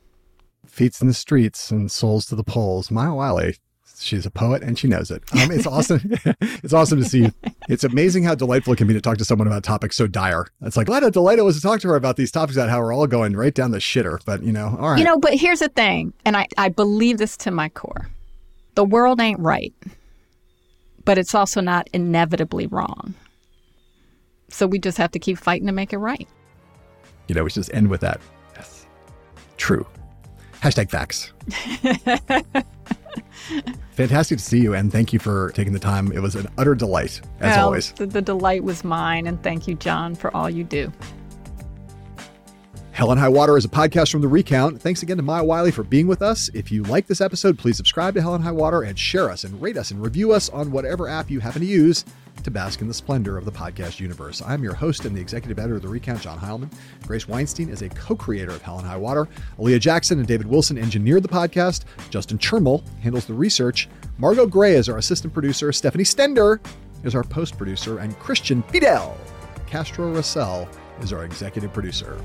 Feet's in the streets and souls to the polls. Maya Wiley, she's a poet and she knows it. Um, it's awesome. it's awesome to see. It's amazing how delightful it can be to talk to someone about topics so dire. It's like, glad how delightful it was to talk to her about these topics about how we're all going right down the shitter. But, you know, all right. You know, but here's the thing, and I, I believe this to my core the world ain't right, but it's also not inevitably wrong. So we just have to keep fighting to make it right. you know, we should just end with that. Yes. True. Hashtag facts. Fantastic to see you, and thank you for taking the time. It was an utter delight, as well, always. The, the delight was mine, and thank you, John, for all you do. Hell and High Water is a podcast from The Recount. Thanks again to Maya Wiley for being with us. If you like this episode, please subscribe to Hell and High Water and share us and rate us and review us on whatever app you happen to use to bask in the splendor of the podcast universe. I'm your host and the executive editor of The Recount, John Heilemann. Grace Weinstein is a co creator of Hell and High Water. Aaliyah Jackson and David Wilson engineered the podcast. Justin Chermel handles the research. Margot Gray is our assistant producer. Stephanie Stender is our post producer. And Christian Fidel Castro Russell is our executive producer.